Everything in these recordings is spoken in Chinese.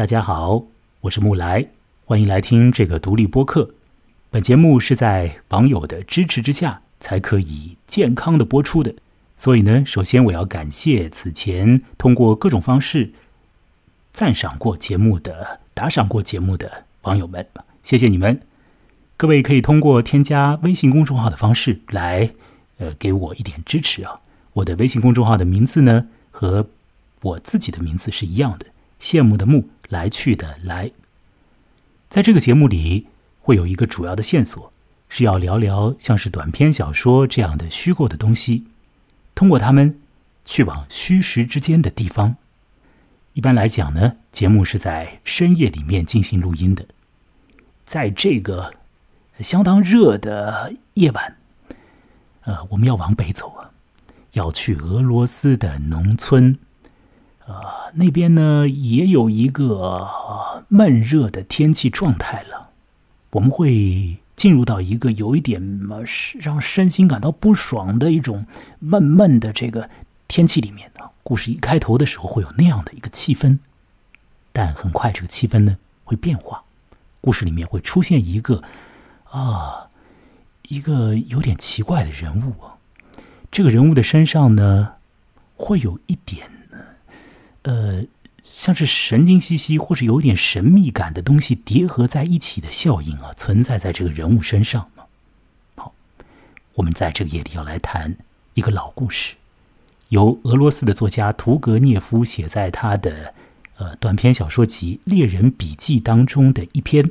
大家好，我是木来，欢迎来听这个独立播客。本节目是在网友的支持之下才可以健康的播出的，所以呢，首先我要感谢此前通过各种方式赞赏过节目的、打赏过节目的网友们，谢谢你们。各位可以通过添加微信公众号的方式来，呃，给我一点支持啊。我的微信公众号的名字呢，和我自己的名字是一样的，羡慕的慕。来去的来，在这个节目里会有一个主要的线索，是要聊聊像是短篇小说这样的虚构的东西，通过他们去往虚实之间的地方。一般来讲呢，节目是在深夜里面进行录音的，在这个相当热的夜晚，呃，我们要往北走啊，要去俄罗斯的农村。啊，那边呢也有一个闷热的天气状态了，我们会进入到一个有一点么让身心感到不爽的一种闷闷的这个天气里面啊。故事一开头的时候会有那样的一个气氛，但很快这个气氛呢会变化，故事里面会出现一个啊一个有点奇怪的人物啊，这个人物的身上呢会有一点。呃，像是神经兮兮或者有点神秘感的东西叠合在一起的效应啊，存在在这个人物身上吗。好，我们在这个夜里要来谈一个老故事，由俄罗斯的作家屠格涅夫写在他的呃短篇小说集《猎人笔记》当中的一篇。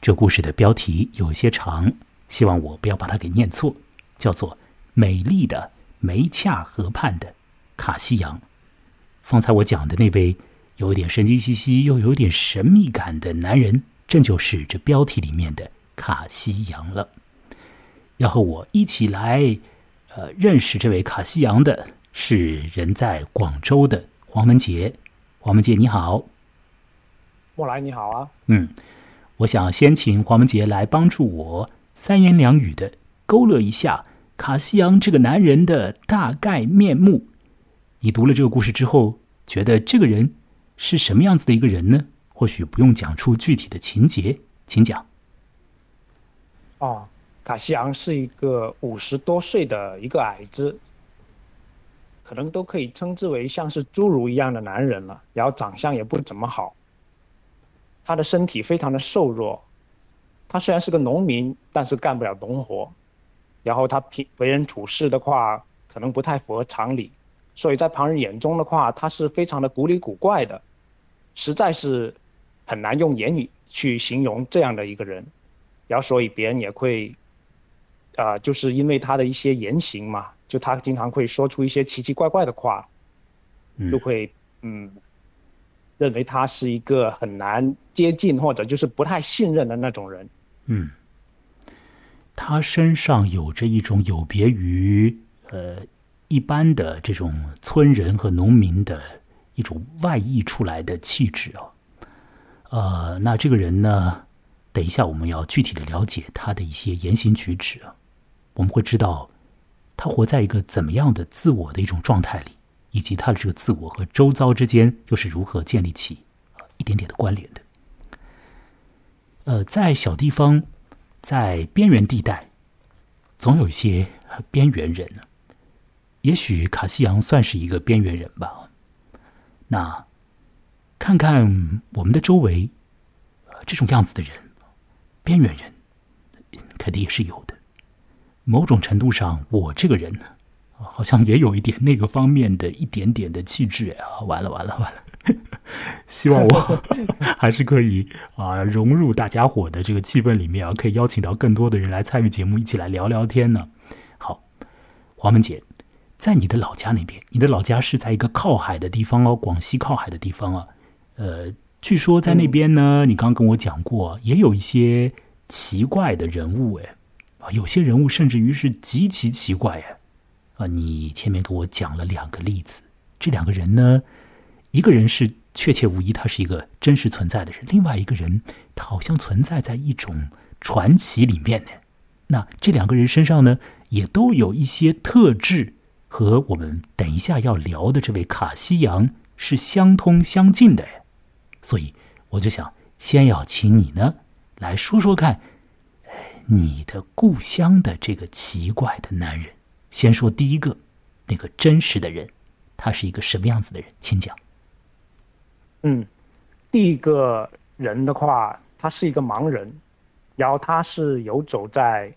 这故事的标题有些长，希望我不要把它给念错，叫做《美丽的梅恰河畔的卡西扬》。方才我讲的那位有点神经兮兮又有点神秘感的男人，正就是这标题里面的卡西扬了。要和我一起来，呃，认识这位卡西扬的是人在广州的黄文杰。黄文杰你好，莫来你好啊。嗯，我想先请黄文杰来帮助我三言两语的勾勒一下卡西扬这个男人的大概面目。你读了这个故事之后，觉得这个人是什么样子的一个人呢？或许不用讲出具体的情节，请讲。哦，卡西昂是一个五十多岁的一个矮子，可能都可以称之为像是侏儒一样的男人了。然后长相也不怎么好，他的身体非常的瘦弱。他虽然是个农民，但是干不了农活。然后他平为人处事的话，可能不太符合常理。所以在旁人眼中的话，他是非常的古里古怪的，实在是很难用言语去形容这样的一个人。然后所以别人也会，啊，就是因为他的一些言行嘛，就他经常会说出一些奇奇怪怪的话，就会嗯，认为他是一个很难接近或者就是不太信任的那种人。嗯，他身上有着一种有别于呃。一般的这种村人和农民的一种外溢出来的气质啊，呃，那这个人呢，等一下我们要具体的了解他的一些言行举止啊，我们会知道他活在一个怎么样的自我的一种状态里，以及他的这个自我和周遭之间又是如何建立起一点点的关联的。呃，在小地方，在边缘地带，总有一些边缘人呢。也许卡西扬算是一个边缘人吧。那看看我们的周围，这种样子的人，边缘人肯定也是有的。某种程度上，我这个人呢，好像也有一点那个方面的一点点的气质啊。完了完了完了！希望我 还是可以啊融入大家伙的这个气氛里面啊，可以邀请到更多的人来参与节目，一起来聊聊天呢。好，黄文杰。在你的老家那边，你的老家是在一个靠海的地方哦，广西靠海的地方啊。呃，据说在那边呢，你刚刚跟我讲过，也有一些奇怪的人物哎，啊，有些人物甚至于是极其奇怪哎。啊，你前面给我讲了两个例子，这两个人呢，一个人是确切无疑，他是一个真实存在的人；，另外一个人，他好像存在在一种传奇里面呢。那这两个人身上呢，也都有一些特质。和我们等一下要聊的这位卡西扬是相通相近的。所以我就想先要请你呢来说说看，你的故乡的这个奇怪的男人。先说第一个，那个真实的人，他是一个什么样子的人？请讲。嗯，第一个人的话，他是一个盲人，然后他是游走在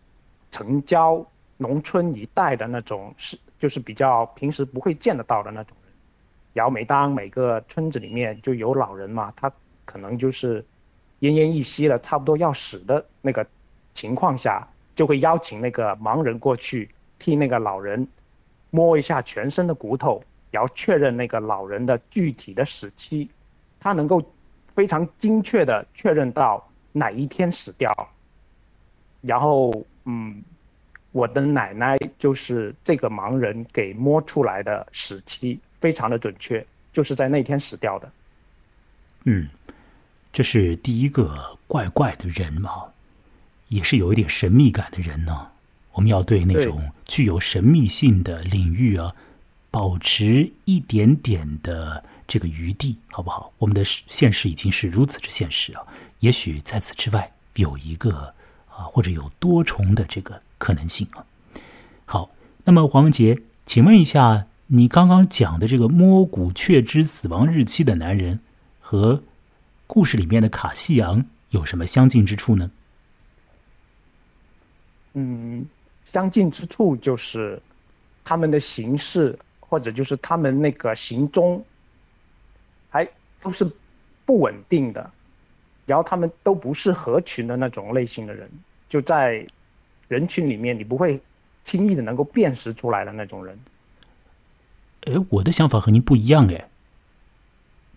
城郊农村一带的那种，是就是比较平时不会见得到的那种人。然后每当每个村子里面就有老人嘛，他可能就是奄奄一息了，差不多要死的那个情况下，就会邀请那个盲人过去。替那个老人摸一下全身的骨头，然后确认那个老人的具体的死期，他能够非常精确的确认到哪一天死掉。然后，嗯，我的奶奶就是这个盲人给摸出来的死期，非常的准确，就是在那天死掉的。嗯，这是第一个怪怪的人嘛，也是有一点神秘感的人呢。我们要对那种具有神秘性的领域啊，保持一点点的这个余地，好不好？我们的现实已经是如此之现实啊，也许在此之外有一个啊，或者有多重的这个可能性啊。好，那么黄文杰，请问一下，你刚刚讲的这个摸骨确知死亡日期的男人，和故事里面的卡西扬有什么相近之处呢？嗯。相近之处就是，他们的形式或者就是他们那个行踪，还都是不稳定的，然后他们都不是合群的那种类型的人，就在人群里面你不会轻易的能够辨识出来的那种人。哎，我的想法和您不一样哎。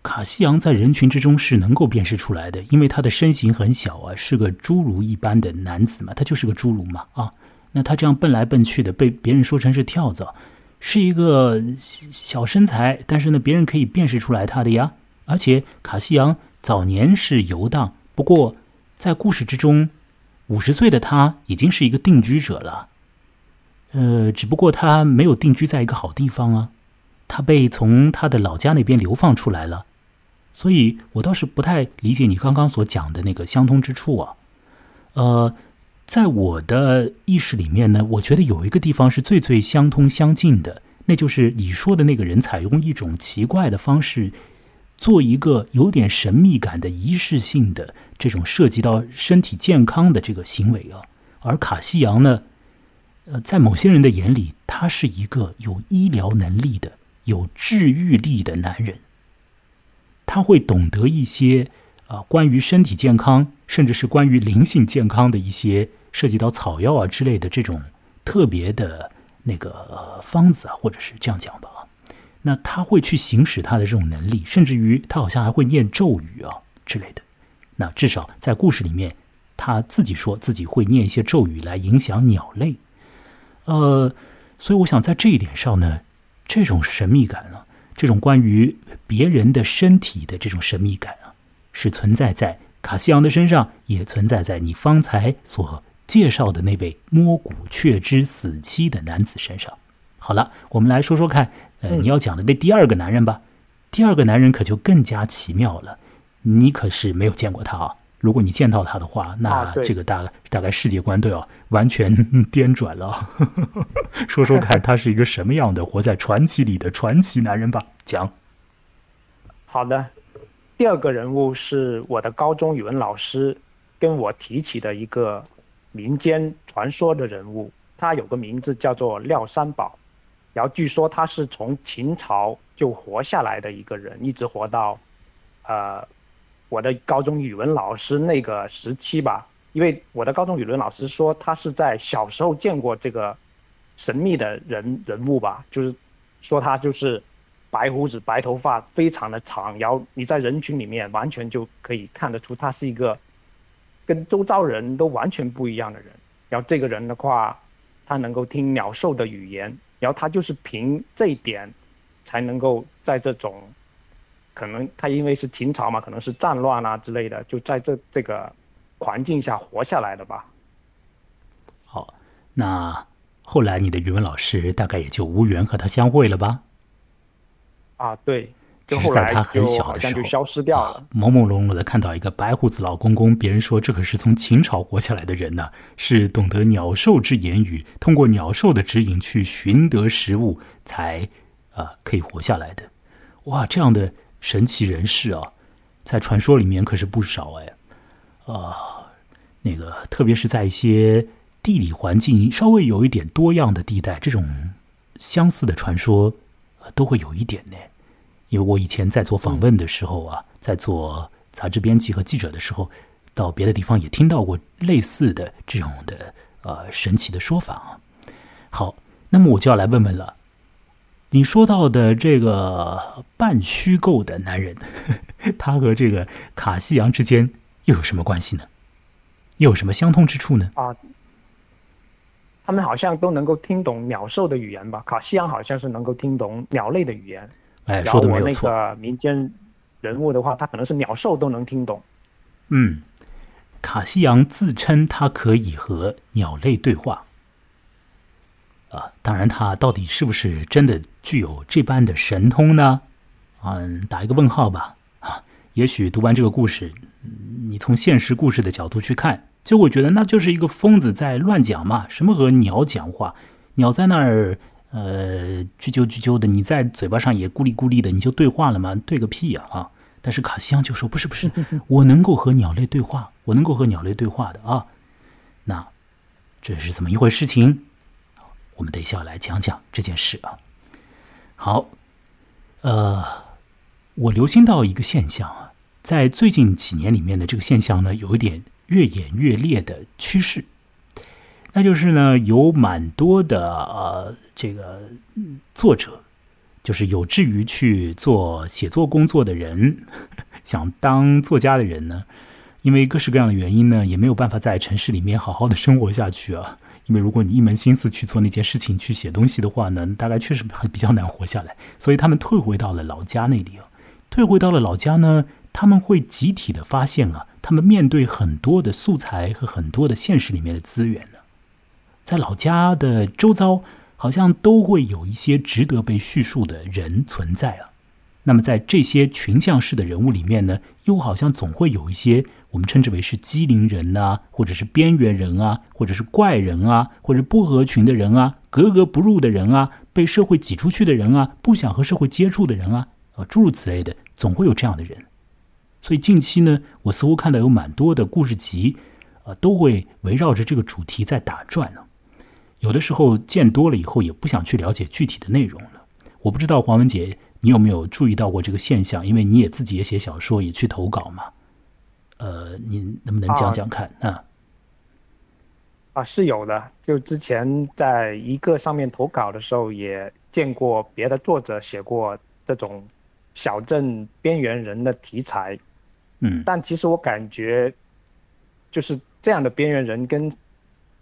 卡西扬在人群之中是能够辨识出来的，因为他的身形很小啊，是个侏儒一般的男子嘛，他就是个侏儒嘛啊。那他这样蹦来蹦去的，被别人说成是跳蚤，是一个小身材，但是呢，别人可以辨识出来他的呀。而且卡西扬早年是游荡，不过在故事之中，五十岁的他已经是一个定居者了。呃，只不过他没有定居在一个好地方啊，他被从他的老家那边流放出来了。所以我倒是不太理解你刚刚所讲的那个相通之处啊，呃。在我的意识里面呢，我觉得有一个地方是最最相通相近的，那就是你说的那个人采用一种奇怪的方式，做一个有点神秘感的仪式性的这种涉及到身体健康的这个行为啊。而卡西扬呢，呃，在某些人的眼里，他是一个有医疗能力的、有治愈力的男人，他会懂得一些。啊，关于身体健康，甚至是关于灵性健康的一些涉及到草药啊之类的这种特别的那个方子啊，或者是这样讲吧，那他会去行使他的这种能力，甚至于他好像还会念咒语啊之类的。那至少在故事里面，他自己说自己会念一些咒语来影响鸟类。呃，所以我想在这一点上呢，这种神秘感啊，这种关于别人的身体的这种神秘感啊。是存在在卡西昂的身上，也存在在你方才所介绍的那位摸骨确知死期的男子身上。好了，我们来说说看，呃，你要讲的那第二个男人吧。第二个男人可就更加奇妙了，你可是没有见过他啊。如果你见到他的话，那这个大大概世界观都要完全 颠转了。说说看，他是一个什么样的活在传奇里的传奇男人吧？讲。好的。第二个人物是我的高中语文老师跟我提起的一个民间传说的人物，他有个名字叫做廖三宝，然后据说他是从秦朝就活下来的一个人，一直活到，呃，我的高中语文老师那个时期吧，因为我的高中语文老师说他是在小时候见过这个神秘的人人物吧，就是说他就是。白胡子、白头发，非常的长，然后你在人群里面完全就可以看得出他是一个跟周遭人都完全不一样的人。然后这个人的话，他能够听鸟兽的语言，然后他就是凭这一点才能够在这种可能他因为是秦朝嘛，可能是战乱啊之类的，就在这这个环境下活下来的吧。好，那后来你的语文老师大概也就无缘和他相会了吧？啊，对，就后来在他很小好的时候像就消失掉了。朦朦胧胧的看到一个白胡子老公公，别人说这可是从秦朝活下来的人呐、是懂得鸟兽之言语，通过鸟兽的指引去寻得食物，才啊、可以活下来的。哇，这样的神奇人士啊，在传说里面可是不少哎。啊、那个特别是在一些地理环境稍微有一点多样的地带，这种相似的传说、呃都会有一点呢。因为我以前在做访问的时候啊，在做杂志编辑和记者的时候，到别的地方也听到过类似的这种的呃神奇的说法啊。好，那么我就要来问问了，你说到的这个半虚构的男人，他和这个卡西洋之间又有什么关系呢？又有什么相通之处呢？啊，他们好像都能够听懂鸟兽的语言吧？卡西洋好像是能够听懂鸟类的语言，哎，说的没有错。个民间人物的话，他可能是鸟兽都能听懂。嗯，卡西洋自称他可以和鸟类对话。啊，当然，他到底是不是真的具有这般的神通呢？嗯，打一个问号吧。啊，也许读完这个故事，嗯你从现实故事的角度去看，就会觉得那就是一个疯子在乱讲嘛。什么和鸟讲话？鸟在那儿，呃，啾啾啾啾的，你在嘴巴上也咕哩咕哩的，你就对话了吗？对个屁呀啊！但是卡西昂就说不是不是，我能够和鸟类对话，我能够和鸟类对话的啊。那这是怎么一回事情？我们等一下来讲讲这件事啊。好，呃，我留心到一个现象啊，在最近几年里面的这个现象呢，有一点越演越烈的趋势。那就是呢，有蛮多的呃，这个作者，就是有志于去做写作工作的人，想当作家的人呢，因为各式各样的原因呢，也没有办法在城市里面好好的生活下去啊。因为如果你一门心思去做那件事情，去写东西的话呢，大概确实很比较难活下来。所以他们退回到了老家那里啊。退回到了老家呢，他们会集体的发现啊，他们面对很多的素材和很多的现实里面的资源呢，在老家的周遭，好像都会有一些值得被叙述的人存在啊。那么在这些群像式的人物里面呢，又好像总会有一些我们称之为是机灵人呐、或者是边缘人啊，或者是怪人啊，或者不合群的人啊，格格不入的人啊，被社会挤出去的人啊，不想和社会接触的人啊，啊，诸如此类的，总会有这样的人。所以近期呢，我似乎看到有蛮多的故事集，呃，都会围绕着这个主题在打转呢、有的时候见多了以后，也不想去了解具体的内容了。我不知道黄文杰，你有没有注意到过这个现象？因为你也自己也写小说，也去投稿嘛。呃，你能不能讲讲看？啊，啊，是有的。就之前在一个上面投稿的时候，也见过别的作者写过这种小镇边缘人的题材，嗯但其实我感觉，就是这样的边缘人跟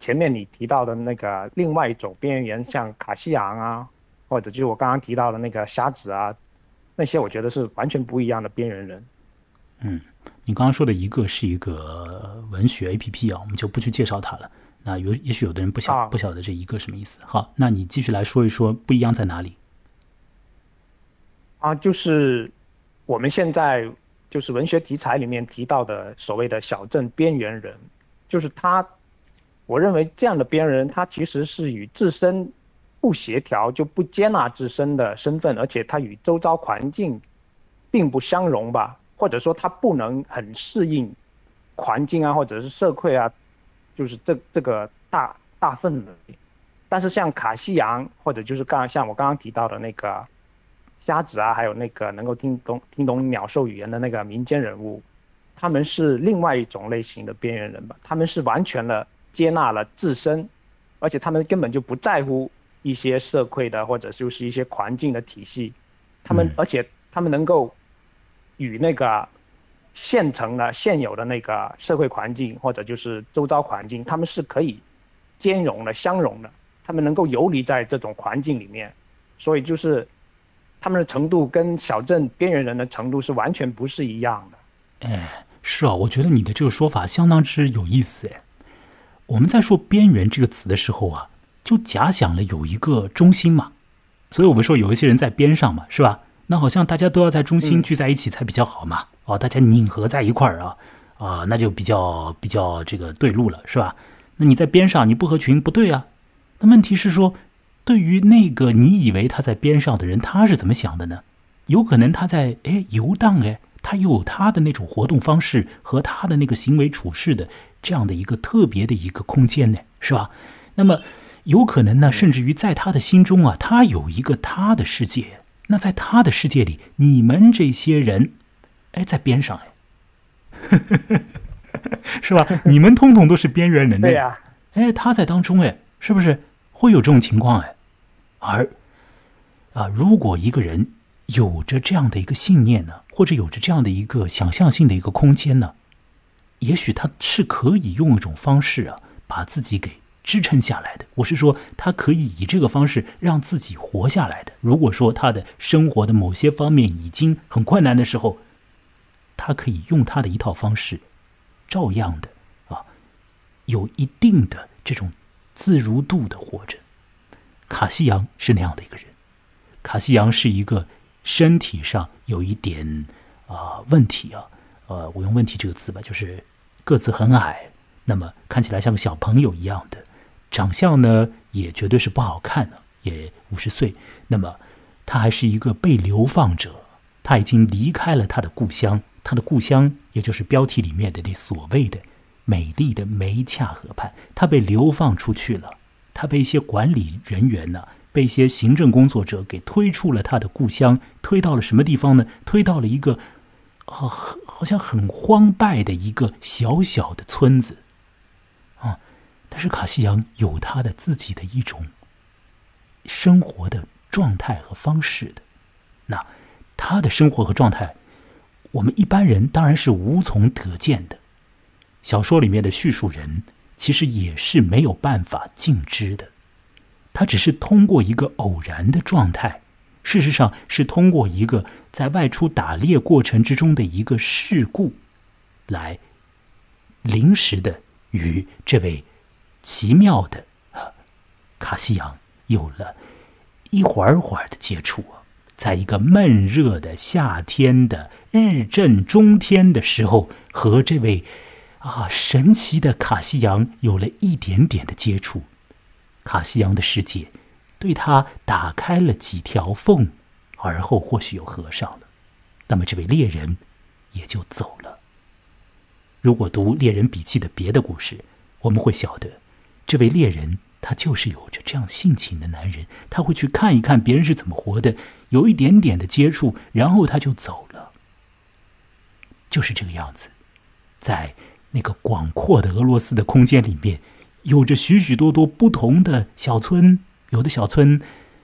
前面你提到的那个另外一种边缘人，像卡西昂啊，或者就是我刚刚提到的那个瞎子啊，那些我觉得是完全不一样的边缘人。嗯，你刚刚说的一个是一个文学 A P P 啊，我们就不去介绍它了。那有也许有的人不晓、啊不晓得这一个什么意思。好，那你继续来说一说不一样在哪里？啊，就是我们现在就是文学题材里面提到的所谓的小镇边缘人，就是他，我认为这样的边缘人，他其实是与自身不协调，就不接纳自身的身份，而且他与周遭环境并不相容吧，或者说他不能很适应环境啊，或者是社会啊，就是这这个大大氛围。但是像卡西洋，或者就是刚像我刚刚提到的那个瞎子啊，还有那个能够听懂听懂鸟兽语言的那个民间人物，他们是另外一种类型的边缘人吧？他们是完全的接纳了自身，而且他们根本就不在乎一些社会的或者就是一些环境的体系，他们、嗯而且他们能够与那个现成的现有的那个社会环境或者就是周遭环境，他们是可以兼容的、相容的，他们能够游离在这种环境里面，所以就是他们的程度跟小镇边缘人的程度是完全不是一样的。哎，是啊，我觉得你的这个说法相当之有意思哎。我们在说“边缘”这个词的时候啊，就假想了有一个中心嘛，所以我们说有一些人在边上嘛，是吧？那好像大家都要在中心聚在一起才比较好嘛。哦，大家拧合在一块儿啊，啊，那就比较比较这个对路了，是吧？那你在边上你不合群不对啊。那问题是说，对于那个你以为他在边上的人，他是怎么想的呢？有可能他在哎游荡哎，他有他的那种活动方式和他的那个行为处事的这样的一个特别的一个空间呢，是吧？那么有可能呢，甚至于在他的心中啊，他有一个他的世界。那在他的世界里，你们这些人，哎，在边上哎，是吧？你们通通都是边缘人对呀。哎，他在当中哎，是不是会有这种情况哎？而啊，如果一个人有着这样的一个信念呢，或者有着这样的一个想象性的一个空间呢，也许他是可以用一种方式啊，把自己给。支撑下来的，我是说，他可以以这个方式让自己活下来的。如果说他的生活的某些方面已经很困难的时候，他可以用他的一套方式，照样的啊，有一定的这种自如度的活着。卡西扬是那样的一个人，卡西扬是一个身体上有一点啊问题啊，呃，我用“问题”这个词吧，就是个子很矮，那么看起来像个小朋友一样的。长相呢，也绝对是不好看的，也五十岁。那么，他还是一个被流放者，他已经离开了他的故乡，他的故乡也就是标题里面的那所谓的美丽的梅恰河畔。他被流放出去了，他被一些管理人员呢，被一些行政工作者给推出了他的故乡，推到了什么地方呢？推到了一个，好，好像很荒败的一个小小的村子。啊但是卡西扬有他的自己的一种生活的状态和方式的，那他的生活和状态，我们一般人当然是无从得见的。小说里面的叙述人其实也是没有办法尽知的，他只是通过一个偶然的状态，事实上是通过一个在外出打猎过程之中的一个事故，来临时的与这位。奇妙的，卡西扬有了一会儿会儿的接触啊，在一个闷热的夏天的日正中天的时候，和这位啊神奇的卡西扬有了一点点的接触，卡西扬的世界对他打开了几条缝，而后或许又合上了，那么这位猎人也就走了。如果读《猎人笔记》的别的故事，我们会晓得。这位猎人，他就是有着这样性情的男人，他会去看一看别人是怎么活的，有一点点的接触，然后他就走了。就是这个样子，在那个广阔的俄罗斯的空间里面，有着许许多多不同的小村，有的小村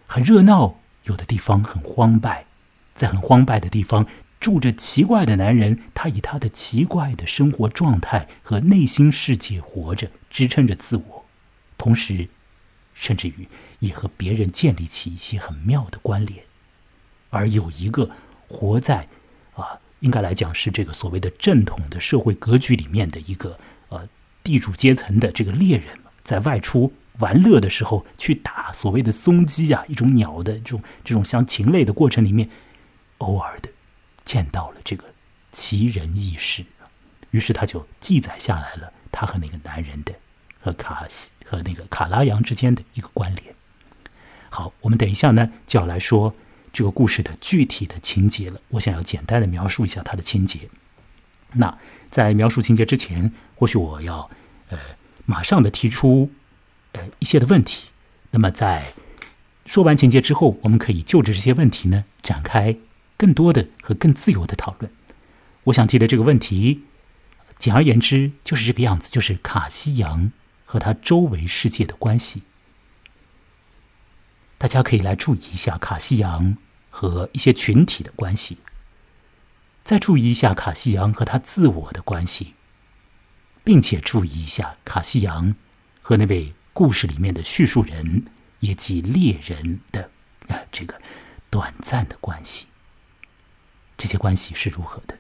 很热闹，有的地方很荒败，在很荒败的地方。住着奇怪的男人，他以他的奇怪的生活状态和内心世界活着，支撑着自我。同时，甚至于也和别人建立起一些很妙的关联，而有一个活在啊，应该来讲是这个所谓的正统的社会格局里面的一个呃地主阶层的这个猎人，在外出玩乐的时候去打所谓的松鸡啊，一种鸟的这种这种像禽类的过程里面，偶尔的见到了这个奇人异事，于是他就记载下来了他和那个男人的。和卡西和那个卡拉扬之间的一个关联。好，我们等一下呢就要来说这个故事的具体的情节了。我想要简单的描述一下它的情节。那在描述情节之前，或许我要呃马上的提出呃一些的问题。那么在说完情节之后，我们可以就着这些问题呢展开更多的和更自由的讨论。我想提的这个问题，简而言之就是这个样子，就是卡西扬。和他周围世界的关系，大家可以来注意一下卡西扬和一些群体的关系，再注意一下卡西扬和他自我的关系，并且注意一下卡西扬和那位故事里面的叙述人，也即猎人的啊这个短暂的关系。这些关系是如何的？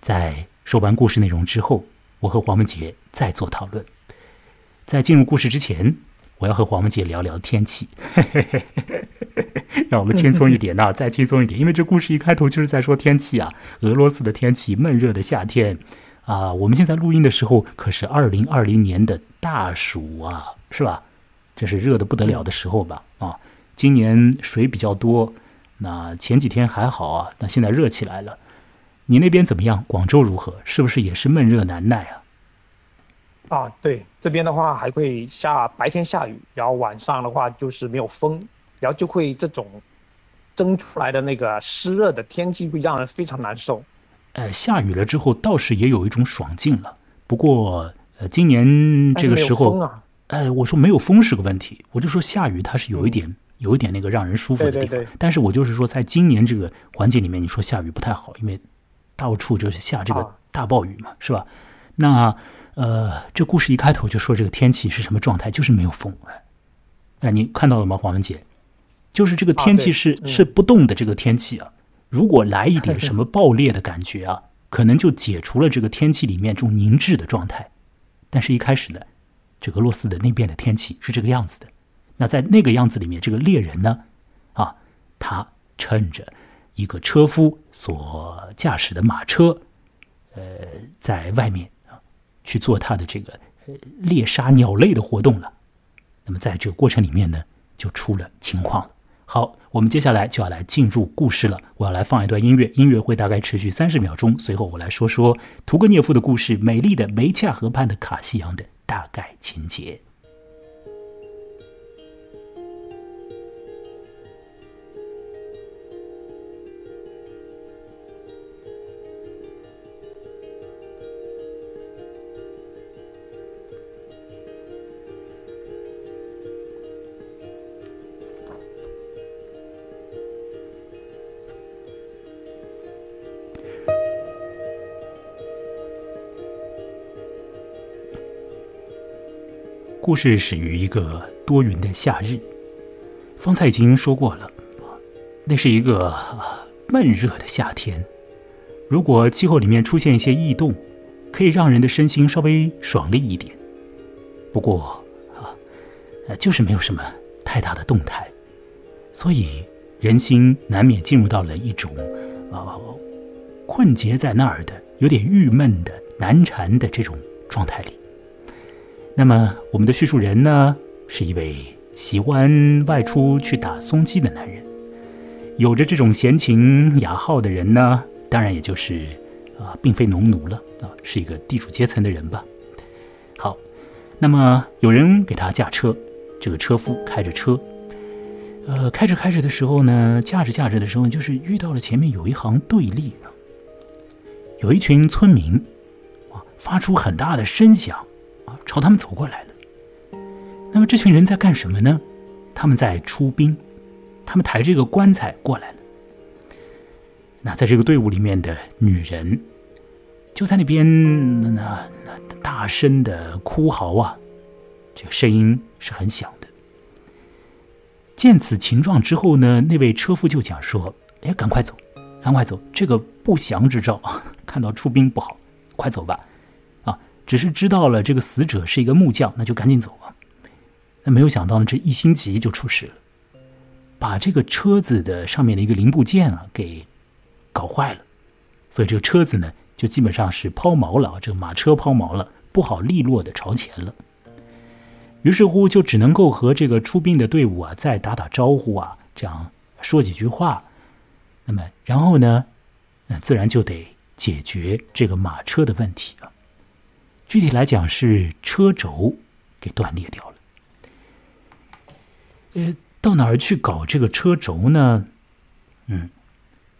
在说完故事内容之后。我和黄文杰再做讨论。在进入故事之前，我要和黄文杰聊聊天气。让我们轻松一点呐，再轻松一点，因为这故事一开头就是在说天气啊，俄罗斯的天气闷热的夏天啊。我们现在录音的时候可是二零二零年的大暑啊，是吧？这是热的不得了的时候吧？啊，今年水比较多，那前几天还好啊，那现在热起来了。你那边怎么样？广州如何？是不是也是闷热难耐啊？啊，对，这边的话还会下白天下雨，然后晚上的话就是没有风，然后就会这种蒸出来的那个湿热的天气会让人非常难受。呃，下雨了之后倒是也有一种爽劲了。不过，呃，今年这个时候，哎，我说没有风是个问题，我就说下雨它是有一点有一点那个让人舒服的地方。但是我就是说，在今年这个环境里面，你说下雨不太好，因为到处就是下这个大暴雨嘛，是吧？那。呃，这故事一开头就说这个天气是什么状态，就是没有风。哎，你看到了吗，黄文杰？就是这个天气是是不动的这个天气啊。如果来一点什么 爆裂的感觉啊，可能就解除了这个天气里面这种凝滞的状态。但是，一开始呢，这俄罗斯的那边的天气是这个样子的。那在那个样子里面，这个猎人呢，啊，他趁着一个车夫所驾驶的马车，呃，在外面啊。去做他的这个猎杀鸟类的活动了，那么在这个过程里面呢，就出了情况了。好，我们接下来就要来进入故事了。我要来放一段音乐，音乐会大概持续三十秒钟。随后我来说说屠格涅夫的故事，《美丽的梅恰河畔的卡西扬》的大概情节。故事始于一个多云的夏日，方才已经说过了，那是一个闷热的夏天。如果气候里面出现一些异动，可以让人的身心稍微爽利一点。不过啊，就是没有什么太大的动态，所以人心难免进入到了一种啊困结在那儿的、有点郁闷的、难缠的这种状态里。那么，我们的叙述人呢，是一位喜欢外出去打松鸡的男人，有着这种闲情雅好的人呢，当然也就是啊，并非农奴了啊，是一个地主阶层的人吧。好，那么有人给他驾车，这个车夫开着车，呃，开着开着的时候呢，驾着驾着的时候，就是遇到了前面有一行队列，有一群村民啊，发出很大的声响。朝他们走过来了。那么这群人在干什么呢？他们在出兵，他们抬着一个棺材过来了。那在这个队伍里面的女人，就在那边那那大声的哭嚎啊，这个声音是很响的。见此情状之后呢，那位车夫就讲说：“哎，赶快走，赶快走，这个不祥之兆，看到出兵不好，快走吧。”只是知道了这个死者是一个木匠，那就赶紧走啊！那没有想到呢，这一星期就出事了，把这个车子的上面的一个零部件啊给搞坏了，所以这个车子呢就基本上是抛锚了啊，这个马车抛锚了，不好利落的朝前了。于是乎，就只能够和这个出兵的队伍啊再打打招呼啊，这样说几句话。那么，然后呢，那自然就得解决这个马车的问题啊。具体来讲是车轴给断裂掉了。呃，到哪儿去搞这个车轴呢？嗯，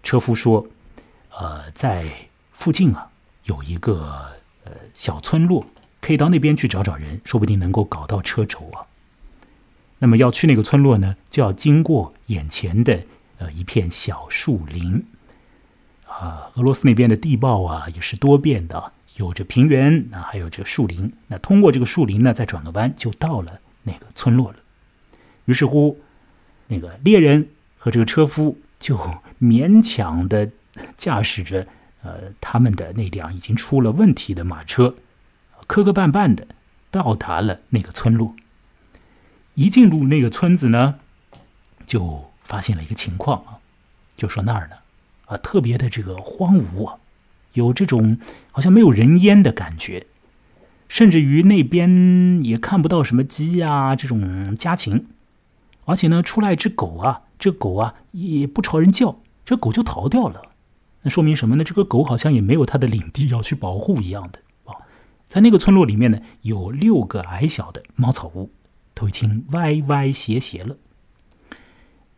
车夫说，呃，在附近啊有一个呃小村落，可以到那边去找找人，说不定能够搞到车轴啊。那么要去那个村落呢，就要经过眼前的呃一片小树林。啊，俄罗斯那边的地貌啊也是多变的。有着平原，那还有这树林。那通过这个树林呢，再转个弯，就到了那个村落了。于是乎，那个猎人和这个车夫就勉强的驾驶着呃他们的那辆已经出了问题的马车，磕磕绊绊的到达了那个村落。一进入那个村子呢，就发现了一个情况啊，就说那儿呢啊特别的这个荒芜啊，有这种好像没有人烟的感觉，甚至于那边也看不到什么鸡啊这种家禽，而且呢出来一只狗啊，这狗啊也不朝人叫，这狗就逃掉了。那说明什么呢？这个狗好像也没有它的领地要去保护一样的啊。在那个村落里面呢，有六个矮小的茅草屋，都已经歪歪斜斜了。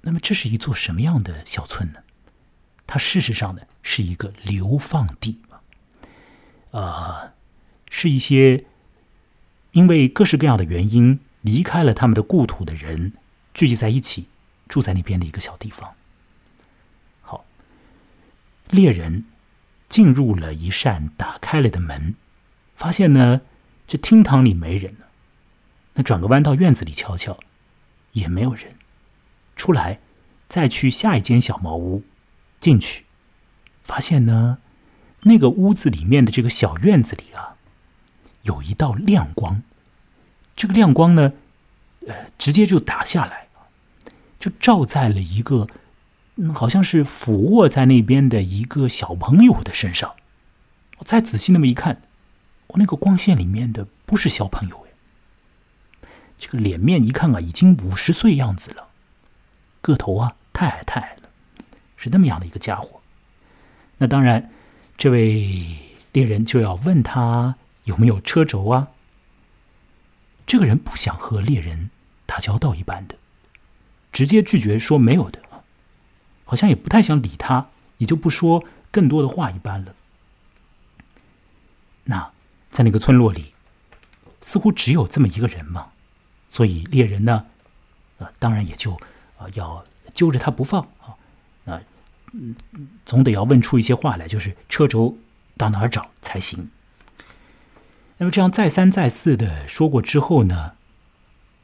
那么这是一座什么样的小村呢？它事实上呢是一个流放地啊，呃，是一些因为各式各样的原因离开了他们的故土的人聚集在一起住在那边的一个小地方。好猎人进入了一扇打开了的门，发现呢，这厅堂里没人呢。那转个弯到院子里瞧瞧，也没有人。出来，再去下一间小茅屋，进去，发现呢，那个屋子里面的这个小院子里啊，有一道亮光。这个亮光呢，呃，直接就打下来，就照在了一个。好像是俯卧在那边的一个小朋友的身上。我再仔细那么一看，我那个光线里面的不是小朋友哎，这个脸面一看啊，已经五十岁样子了，个头啊太矮太矮，是那么样的一个家伙。那当然，这位猎人就要问他有没有车轴啊。这个人不想和猎人打交道一般的，直接拒绝说没有的。好像也不太想理他，也就不说更多的话一般了。那在那个村落里，似乎只有这么一个人嘛，所以猎人呢，呃，当然也就啊要揪着他不放，嗯，总得要问出一些话来，就是车轴到哪儿找才行。那么这样再三再四的说过之后呢，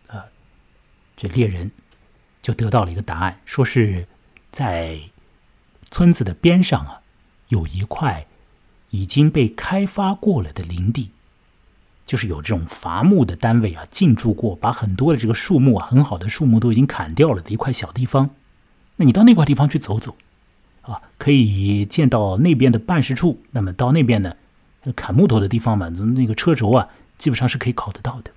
呃，这猎人就得到了一个答案，说是。在村子的边上啊，有一块已经被开发过了的林地，就是有这种伐木的单位啊进驻过，把很多的这个树木啊，很好的树木都已经砍掉了的一块小地方。那你到那块地方去走走，啊，可以见到那边的办事处。那么到那边呢，砍木头的地方嘛，那个车轴啊，基本上是可以考得到的。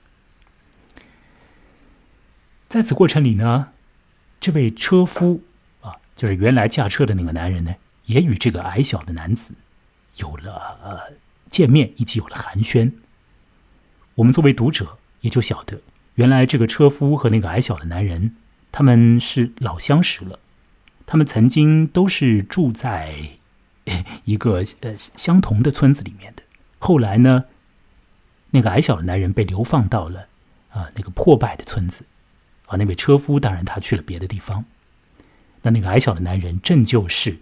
在此过程里呢，这位车夫啊。就是原来驾车的那个男人呢，也与这个矮小的男子有了呃见面，以及有了寒暄。我们作为读者也就晓得，原来这个车夫和那个矮小的男人他们是老相识了，他们曾经都是住在一个呃相同的村子里面的。后来呢，那个矮小的男人被流放到了啊那个破败的村子，啊那位车夫当然他去了别的地方。那那个矮小的男人，正就是，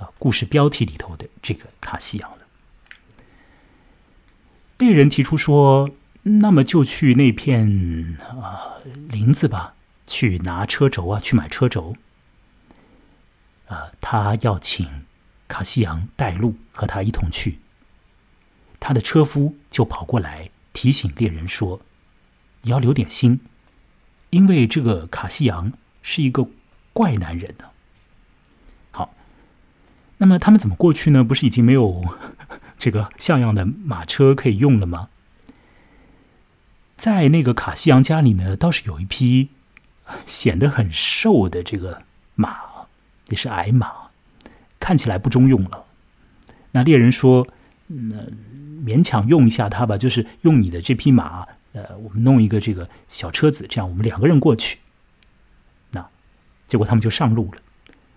啊，故事标题里头的这个卡西扬了。猎人提出说：“那么就去那片啊林子吧，去拿车轴啊，去买车轴。”啊，他要请卡西扬带路，和他一同去。他的车夫就跑过来提醒猎人说：“你要留点心，因为这个卡西扬是一个。”怪男人呢？好，那么他们怎么过去呢？不是已经没有 这个像样的马车可以用了吗？在那个卡西扬家里呢，倒是有一匹显得很瘦的这个马，也是矮马，看起来不中用了。那猎人说：“那勉强用一下它吧，就是用你的这匹马，呃，我们弄一个这个小车子，这样我们两个人过去。”那结果他们就上路了，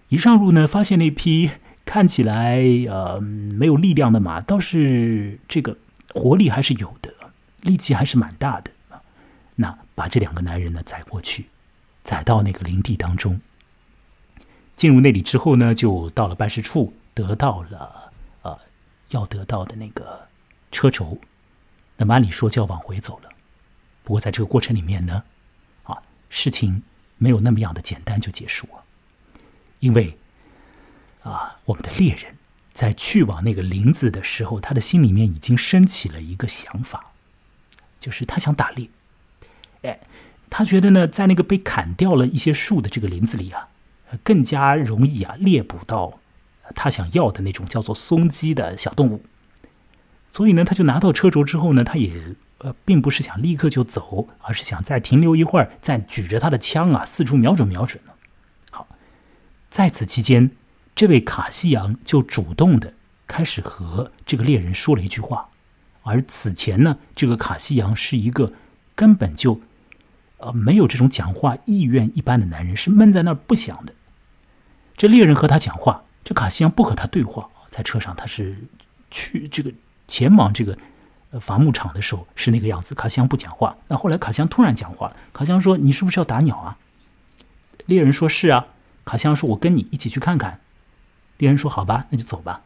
一上路呢，发现那匹看起来呃没有力量的马，倒是这个活力还是有的，力气还是蛮大的。那把这两个男人呢载过去，载到那个林地当中。进入那里之后呢，就到了办事处，得到了呃要得到的那个车轴。那么按理说就要往回走了，不过在这个过程里面呢，啊事情。没有那么样的简单就结束了，因为啊，我们的猎人在去往那个林子的时候，他的心里面已经升起了一个想法，就是他想打猎。哎，他觉得呢，在那个被砍掉了一些树的这个林子里啊，更加容易啊猎捕到他想要的那种叫做松鸡的小动物。所以呢，他就拿到车轴之后呢，他也呃并不是想立刻就走，而是想再停留一会儿，再举着他的枪啊四处瞄准瞄准呢。好，在此期间，这位卡西扬就主动的开始和这个猎人说了一句话，而此前呢，这个卡西扬是一个根本就呃没有这种讲话意愿一般的男人，是闷在那儿不想的。这猎人和他讲话，这卡西扬不和他对话，在车上他是去这个。前往这个伐木场的时候是那个样子，卡西扬不讲话。那后来卡西扬突然讲话了，卡西扬说：“你是不是要打鸟啊？”猎人说：“是啊。”卡西扬说：“我跟你一起去看看。”猎人说：“好吧，那就走吧。”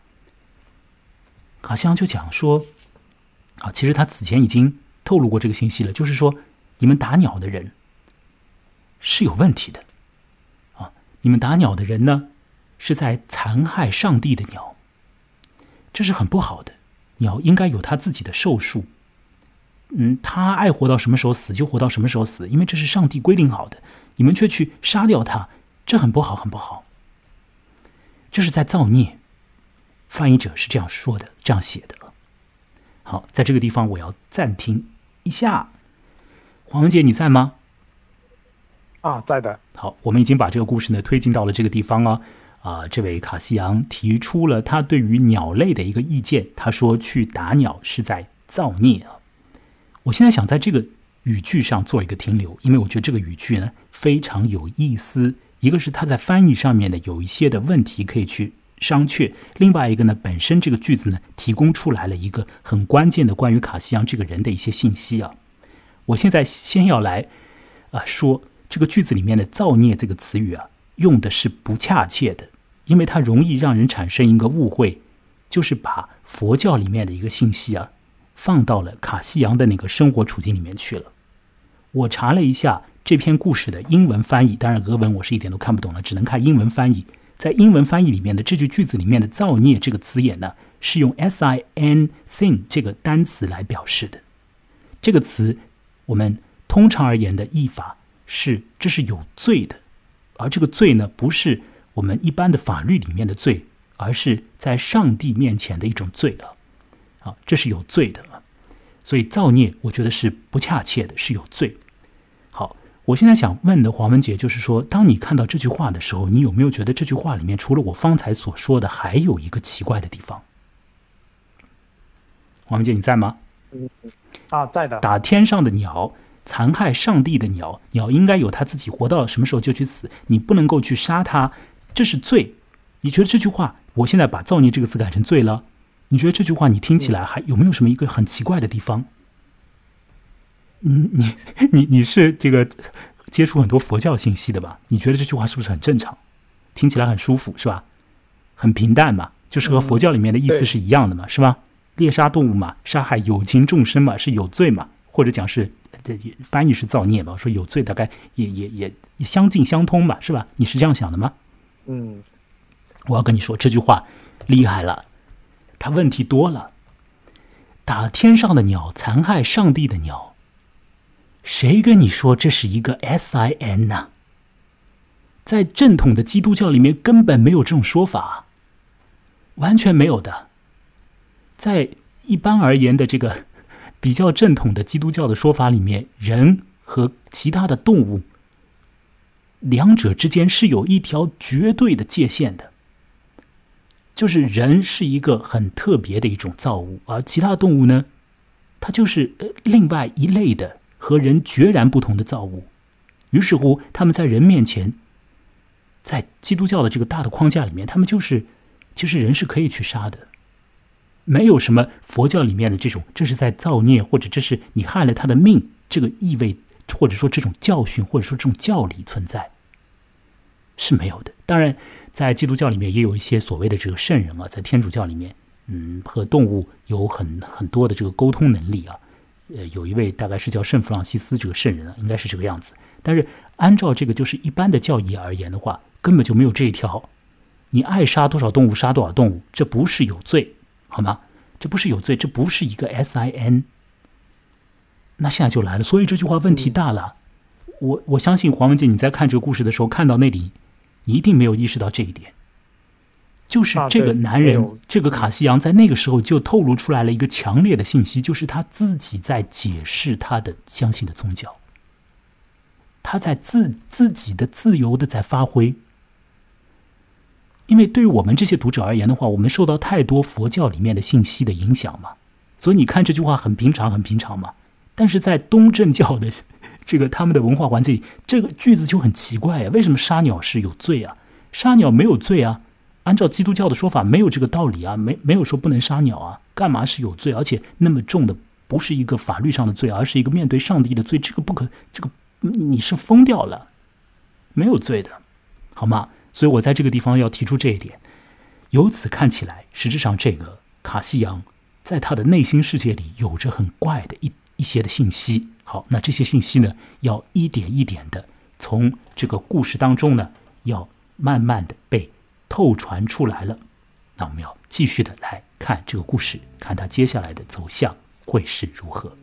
卡西扬就讲说：“啊，其实他此前已经透露过这个信息了，就是说你们打鸟的人是有问题的，你们打鸟的人呢是在残害上帝的鸟，这是很不好的。”鸟应该有它自己的寿数，嗯，它爱活到什么时候死就活到什么时候死，因为这是上帝规定好的。你们却去杀掉它，这很不好，很不好。这是在造孽。翻译者是这样说的，这样写的。好，在这个地方我要暂停一下。黄文杰，你在吗？啊，在的。好，我们已经把这个故事呢推进到了这个地方啊。啊，这位卡西扬提出了他对于鸟类的一个意见。他说：“去打鸟是在造孽啊！”我现在想在这个语句上做一个停留，因为我觉得这个语句呢非常有意思。一个是他在翻译上面呢有一些的问题可以去商榷，另外一个呢本身这个句子呢提供出来了一个很关键的关于卡西扬这个人的一些信息啊。我现在先要来啊说这个句子里面的“造孽”这个词语啊用的是不恰切的。因为它容易让人产生一个误会，就是把佛教里面的一个信息啊，放到了卡西扬的那个生活处境里面去了。我查了一下这篇故事的英文翻译，当然俄文我是一点都看不懂了，只能看英文翻译。在英文翻译里面的这句句子里面的“造孽”这个词眼呢，是用 “sin sin” 这个单词来表示的。这个词我们通常而言的译法是这是有罪的，而这个罪呢不是。我们一般的法律里面的罪，而是在上帝面前的一种罪啊，啊，这是有罪的啊，所以造孽，我觉得是不恰切的，是有罪。好，我现在想问的黄文杰，就是说，当你看到这句话的时候，你有没有觉得这句话里面除了我方才所说的，还有一个奇怪的地方？黄文杰，你在吗？嗯，啊，在的。打天上的鸟，残害上帝的鸟，鸟应该有它自己活到什么时候就去死，你不能够去杀它。这是罪，你觉得这句话？我现在把“造孽”这个词改成“罪”了。你觉得这句话你听起来还有没有什么一个很奇怪的地方？嗯，你你你是这个接触很多佛教信息的吧？你觉得这句话是不是很正常？听起来很舒服是吧？很平淡嘛，就是和佛教里面的意思是一样的嘛，是吧？猎杀动物嘛，杀害有情众生嘛，是有罪嘛？或者讲是这翻译是造孽吧？说有罪大概也也也相近相通吧，是吧？你是这样想的吗？嗯，我要跟你说这句话厉害了，他问题多了。打天上的鸟，残害上帝的鸟，谁跟你说这是一个 S I N 呢？在正统的基督教里面根本没有这种说法，完全没有的。在一般而言的这个比较正统的基督教的说法里面，人和其他的动物。两者之间是有一条绝对的界限的，就是人是一个很特别的一种造物，而其他动物呢，它就是另外一类的和人决然不同的造物。于是乎，他们在人面前，在基督教的这个大的框架里面，他们就是其实人是可以去杀的，没有什么佛教里面的这种这是在造孽，或者这是你害了他的命这个意味，或者说这种教训，或者说这种教理存在。是没有的。当然，在基督教里面也有一些所谓的这个圣人啊，在天主教里面，嗯，和动物有很很多的这个沟通能力啊。呃，有一位大概是叫圣弗朗西斯这个圣人啊，应该是这个样子。但是按照这个就是一般的教义而言的话，根本就没有这一条。你爱杀多少动物杀多少动物，这不是有罪，好吗？这不是有罪，这不是一个 S I N。那现在就来了，所以这句话问题大了。我我相信黄文杰，你在看这个故事的时候，看到那里，你一定没有意识到这一点。就是啊这个男人，这个卡西扬在那个时候就透露出来了一个强烈的信息，就是他自己在解释他的相信的宗教，他在自自己的自由的在发挥。因为对于我们这些读者而言的话，我们受到太多佛教里面的信息的影响嘛，所以你看这句话很平常，很平常嘛。但是在东正教的 这个他们的文化环境里，这个句子就很奇怪啊！为什么杀鸟是有罪啊？杀鸟没有罪啊？按照基督教的说法，没有这个道理啊，没没有说不能杀鸟啊，干嘛是有罪？而且那么重的不是一个法律上的罪，而是一个面对上帝的罪，这个不可，这个你是疯掉了，没有罪的，好吗？所以我在这个地方要提出这一点。由此看起来，实质上这个卡西扬在他的内心世界里有着很怪的一一些的信息。好，那这些信息呢，要一点一点的从这个故事当中呢，要慢慢的被透传出来了。那我们要继续的来看这个故事，看它接下来的走向会是如何。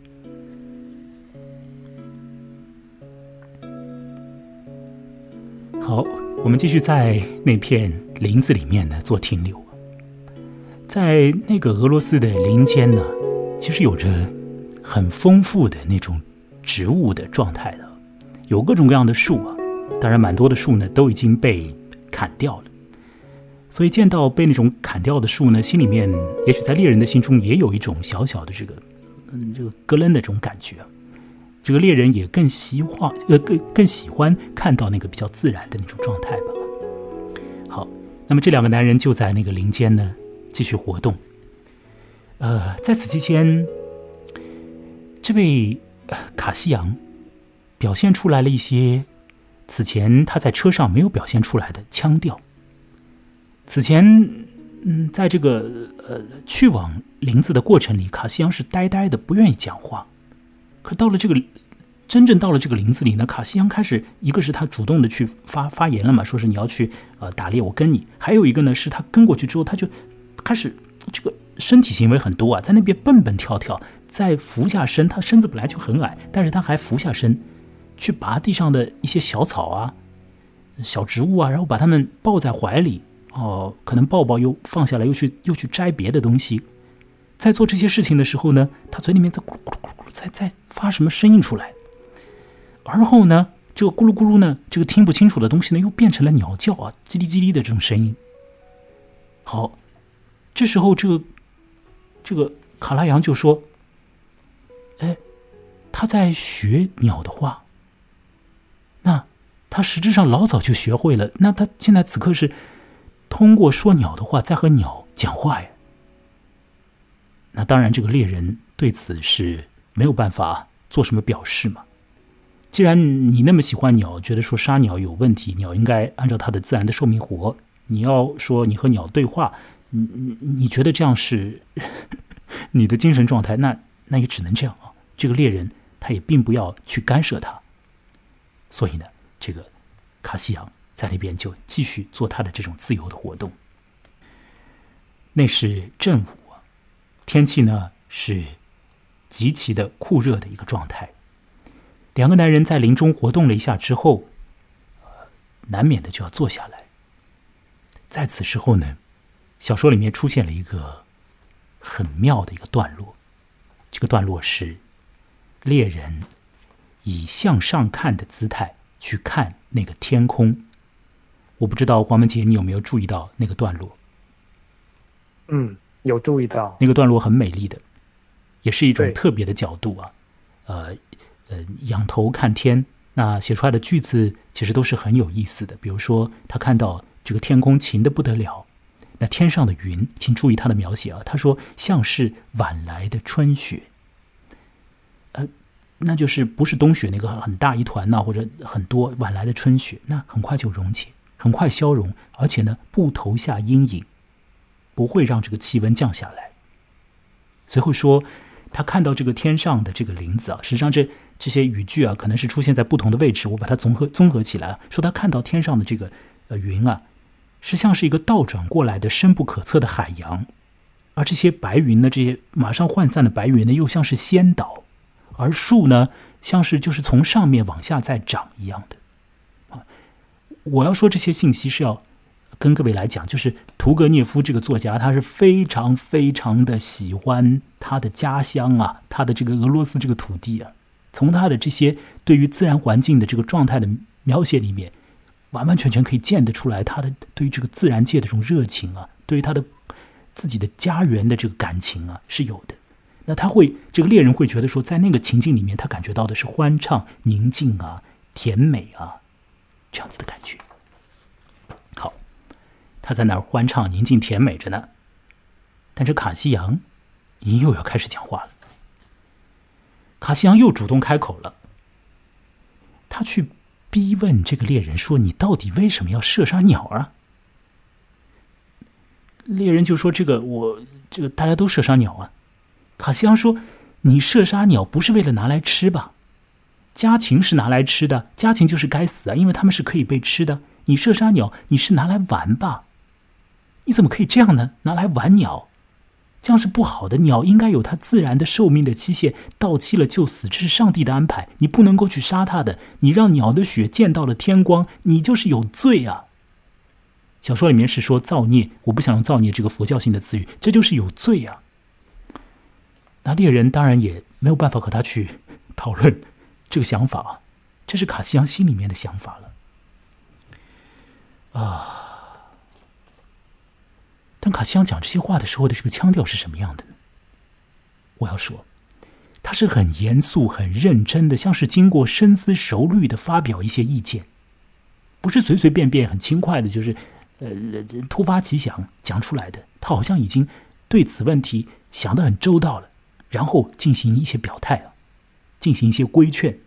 好，我们继续在那片林子里面呢做停留。在那个俄罗斯的林间呢，其实有着很丰富的那种植物的状态的，有各种各样的树啊。当然，蛮多的树呢都已经被砍掉了。所以见到被那种砍掉的树呢，心里面也许在猎人的心中也有一种小小的这个，嗯，这个咯楞的这种感觉。这个猎人也更喜欢，呃，更更喜欢看到那个比较自然的那种状态吧。好，那么这两个男人就在那个林间呢继续活动。呃，在此期间，这位、呃、卡西扬表现出来了一些此前他在车上没有表现出来的腔调。此前，嗯，在这个呃去往林子的过程里，卡西扬是呆呆的，不愿意讲话。可到了这个真正到了这个林子里呢，卡西扬开始，一个是他主动的去发发言了嘛，说是你要去呃打猎，我跟你；还有一个呢，是他跟过去之后，他就开始这个身体行为很多啊，在那边蹦蹦跳跳，再俯下身，他身子本来就很矮，但是他还俯下身去拔地上的一些小草啊、小植物啊，然后把它们抱在怀里。哦，可能抱抱又放下来，又去又去摘别的东西。在做这些事情的时候呢，他嘴里面在咕噜咕噜咕噜咕噜在在发什么声音出来。而后呢，这个咕噜咕噜呢，这个听不清楚的东西呢，又变成了鸟叫啊，叽哩叽哩的这种声音。好，这时候这个这个卡拉扬就说：“哎，他在学鸟的话。那他实质上老早就学会了。那他现在此刻是。”通过说鸟的话，在和鸟讲话呀。那当然，这个猎人对此是没有办法做什么表示嘛。既然你那么喜欢鸟，觉得说杀鸟有问题，鸟应该按照它的自然的寿命活。你要说你和鸟对话，你你你觉得这样是 你的精神状态，那那也只能这样啊。这个猎人他也并不要去干涉他。所以呢，这个卡西扬。在那边就继续做他的这种自由的活动。那是正午，天气呢是极其的酷热的一个状态。两个男人在林中活动了一下之后，难免的就要坐下来。在此时候呢，小说里面出现了一个很妙的一个段落。这个段落是猎人以向上看的姿态去看那个天空。我不知道黄文杰，你有没有注意到那个段落？嗯，有注意到那个段落很美丽的，也是一种特别的角度啊。呃呃，仰头看天，那写出来的句子其实都是很有意思的。比如说，他看到这个天空晴的不得了，那天上的云，请注意他的描写啊。他说像是晚来的春雪，呃，那就是不是冬雪那个很大一团呐、或者很多晚来的春雪，那很快就溶解。很快消融，而且呢，不投下阴影，不会让这个气温降下来。随后说，他看到这个天上的这个林子啊，实际上这这些语句啊，可能是出现在不同的位置，我把它综合综合起来，说他看到天上的这个呃云啊，是像是一个倒转过来的深不可测的海洋，而这些白云呢，这些马上涣散的白云呢，又像是仙岛，而树呢，像是就是从上面往下在长一样的。我要说这些信息是要跟各位来讲，就是屠格涅夫这个作家，他是非常非常的喜欢他的家乡啊，他的这个俄罗斯这个土地啊。从他的这些对于自然环境的这个状态的描写里面，完完全全可以见得出来，他的对于这个自然界的这种热情啊，对于他的自己的家园的这个感情啊是有的。那他会，这个猎人会觉得说，在那个情境里面，他感觉到的是欢畅、宁静啊、甜美啊这样子的感觉。他在那儿欢畅、宁静、甜美着呢。但这卡西扬又要开始讲话了。卡西扬又主动开口了，他去逼问这个猎人说：“你到底为什么要射杀鸟啊？”猎人就说：“这个我这个大家都射杀鸟啊。”卡西扬说：“你射杀鸟不是为了拿来吃吧？家禽是拿来吃的，家禽就是该死啊，因为它们是可以被吃的。你射杀鸟，你是拿来玩吧？你怎么可以这样呢？拿来玩鸟？”这样是不好的。鸟应该有它自然的寿命的期限，到期了就死，这是上帝的安排。你不能够去杀它的。你让鸟的血溅到了天光，你就是有罪啊！小说里面是说造孽，我不想用造孽这个佛教性的词语，这就是有罪啊。那猎人当然也没有办法和他去讨论这个想法啊，这是卡西扬心里面的想法了啊。但卡西昂讲这些话的时候的这个腔调是什么样的呢？我要说，他是很严肃、很认真的，像是经过深思熟虑的发表一些意见，不是随随便便、很轻快的，就是呃突发奇想讲出来的。他好像已经对此问题想得很周到了，然后进行一些表态啊，进行一些规劝，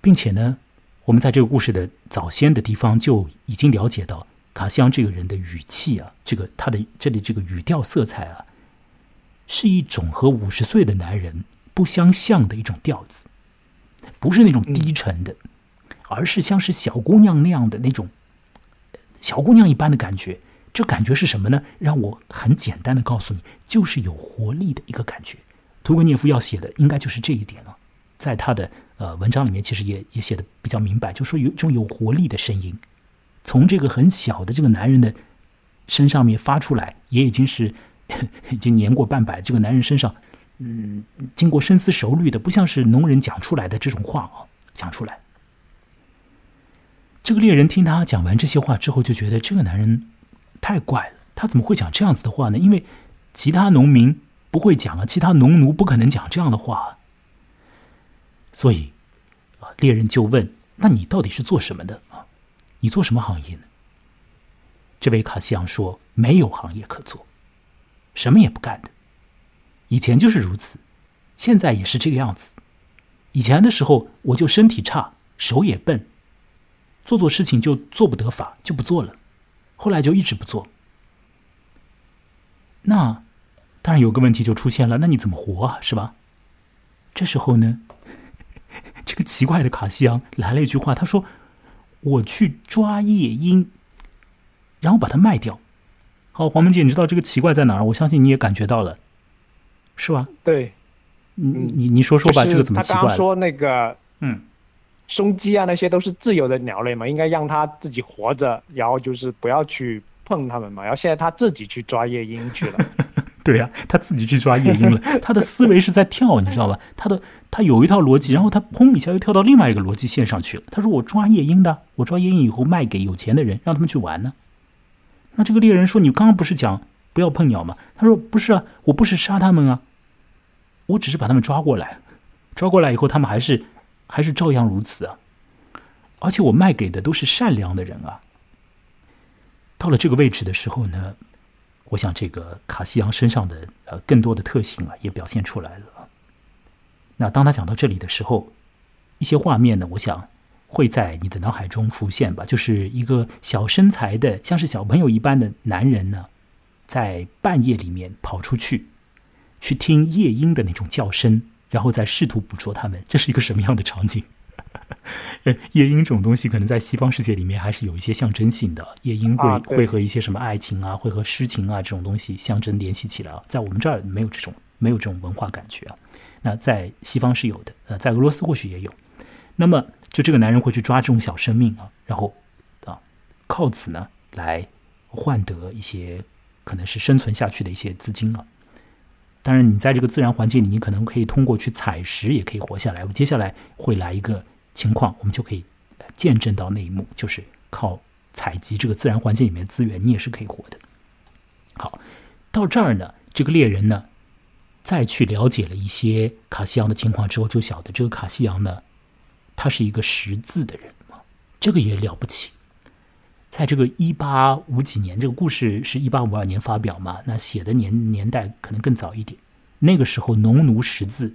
并且呢，我们在这个故事的早先的地方就已经了解到。卡西昂这个人的语气啊，这个他的这里这个语调色彩啊，是一种和五十岁的男人不相像的一种调子，不是那种低沉的，而是像是小姑娘那样的那种小姑娘一般的感觉。这感觉是什么呢？让我很简单的告诉你，就是有活力的一个感觉。屠格涅夫要写的应该就是这一点了，在他的呃文章里面，其实也也写的比较明白，就说有一种有活力的声音。从这个很小的这个男人的身上面发出来，也已经是 已经年过半百。这个男人身上，嗯，经过深思熟虑的，不像是农人讲出来的这种话啊，讲出来。这个猎人听他讲完这些话之后，就觉得这个男人太怪了。他怎么会讲这样子的话呢？因为其他农民不会讲啊，其他农奴不可能讲这样的话。所以啊，猎人就问：“那你到底是做什么的？”你做什么行业呢？这位卡西昂说：“没有行业可做，什么也不干的。以前就是如此，现在也是这个样子。以前的时候，我就身体差，手也笨，做做事情就做不得法，就不做了。后来就一直不做。那当然有个问题就出现了，那你怎么活啊？是吧？这时候呢，这个奇怪的卡西昂来了一句话，他说。”我去抓夜莺，然后把它卖掉。好，黄文姐，你知道这个奇怪在哪儿？我相信你也感觉到了，是吧？对，你你你说说吧，这个怎么奇怪？他刚说那个，嗯，松鸡啊，那些都是自由的鸟类嘛，应该让它自己活着，然后就是不要去碰它们嘛。然后现在他自己去抓夜莺去了。对呀，他自己去抓夜莺了。他的思维是在跳，你知道吧？他的他有一套逻辑，然后他砰一下又跳到另外一个逻辑线上去了。他说：“我抓夜莺的，我抓夜莺以后卖给有钱的人，让他们去玩呢。”那这个猎人说：“你刚刚不是讲不要碰鸟吗？”他说：“不是啊，我不是杀他们啊，我只是把他们抓过来，抓过来以后，他们还是还是照样如此啊。而且我卖给的都是善良的人啊。”到了这个位置的时候呢？我想，这个卡西扬身上的呃更多的特性啊，也表现出来了。那当他讲到这里的时候，一些画面呢，我想会在你的脑海中浮现吧。就是一个小身材的，像是小朋友一般的男人呢，在半夜里面跑出去，去听夜莺的那种叫声，然后再试图捕捉它们。这是一个什么样的场景？夜莺这种东西，可能在西方世界里面还是有一些象征性的。夜莺会会和一些什么爱情啊，会和诗情啊这种东西象征联系起来啊。在我们这儿没有这种没有这种文化感觉啊。那在西方是有的，呃，在俄罗斯或许也有。那么，就这个男人会去抓这种小生命啊，然后啊，靠此呢来换得一些可能是生存下去的一些资金啊。当然，你在这个自然环境里，你可能可以通过去采食也可以活下来。我接下来会来一个情况，我们就可以见证到那一幕，就是靠采集这个自然环境里面资源，你也是可以活的。好，到这儿呢，这个猎人呢，再去了解了一些卡西扬的情况之后，就晓得这个卡西扬呢，他是一个识字的人啊，这个也了不起。在这个一八五几年，这个故事是一八五二年发表嘛？那写的年年代可能更早一点。那个时候农奴识字，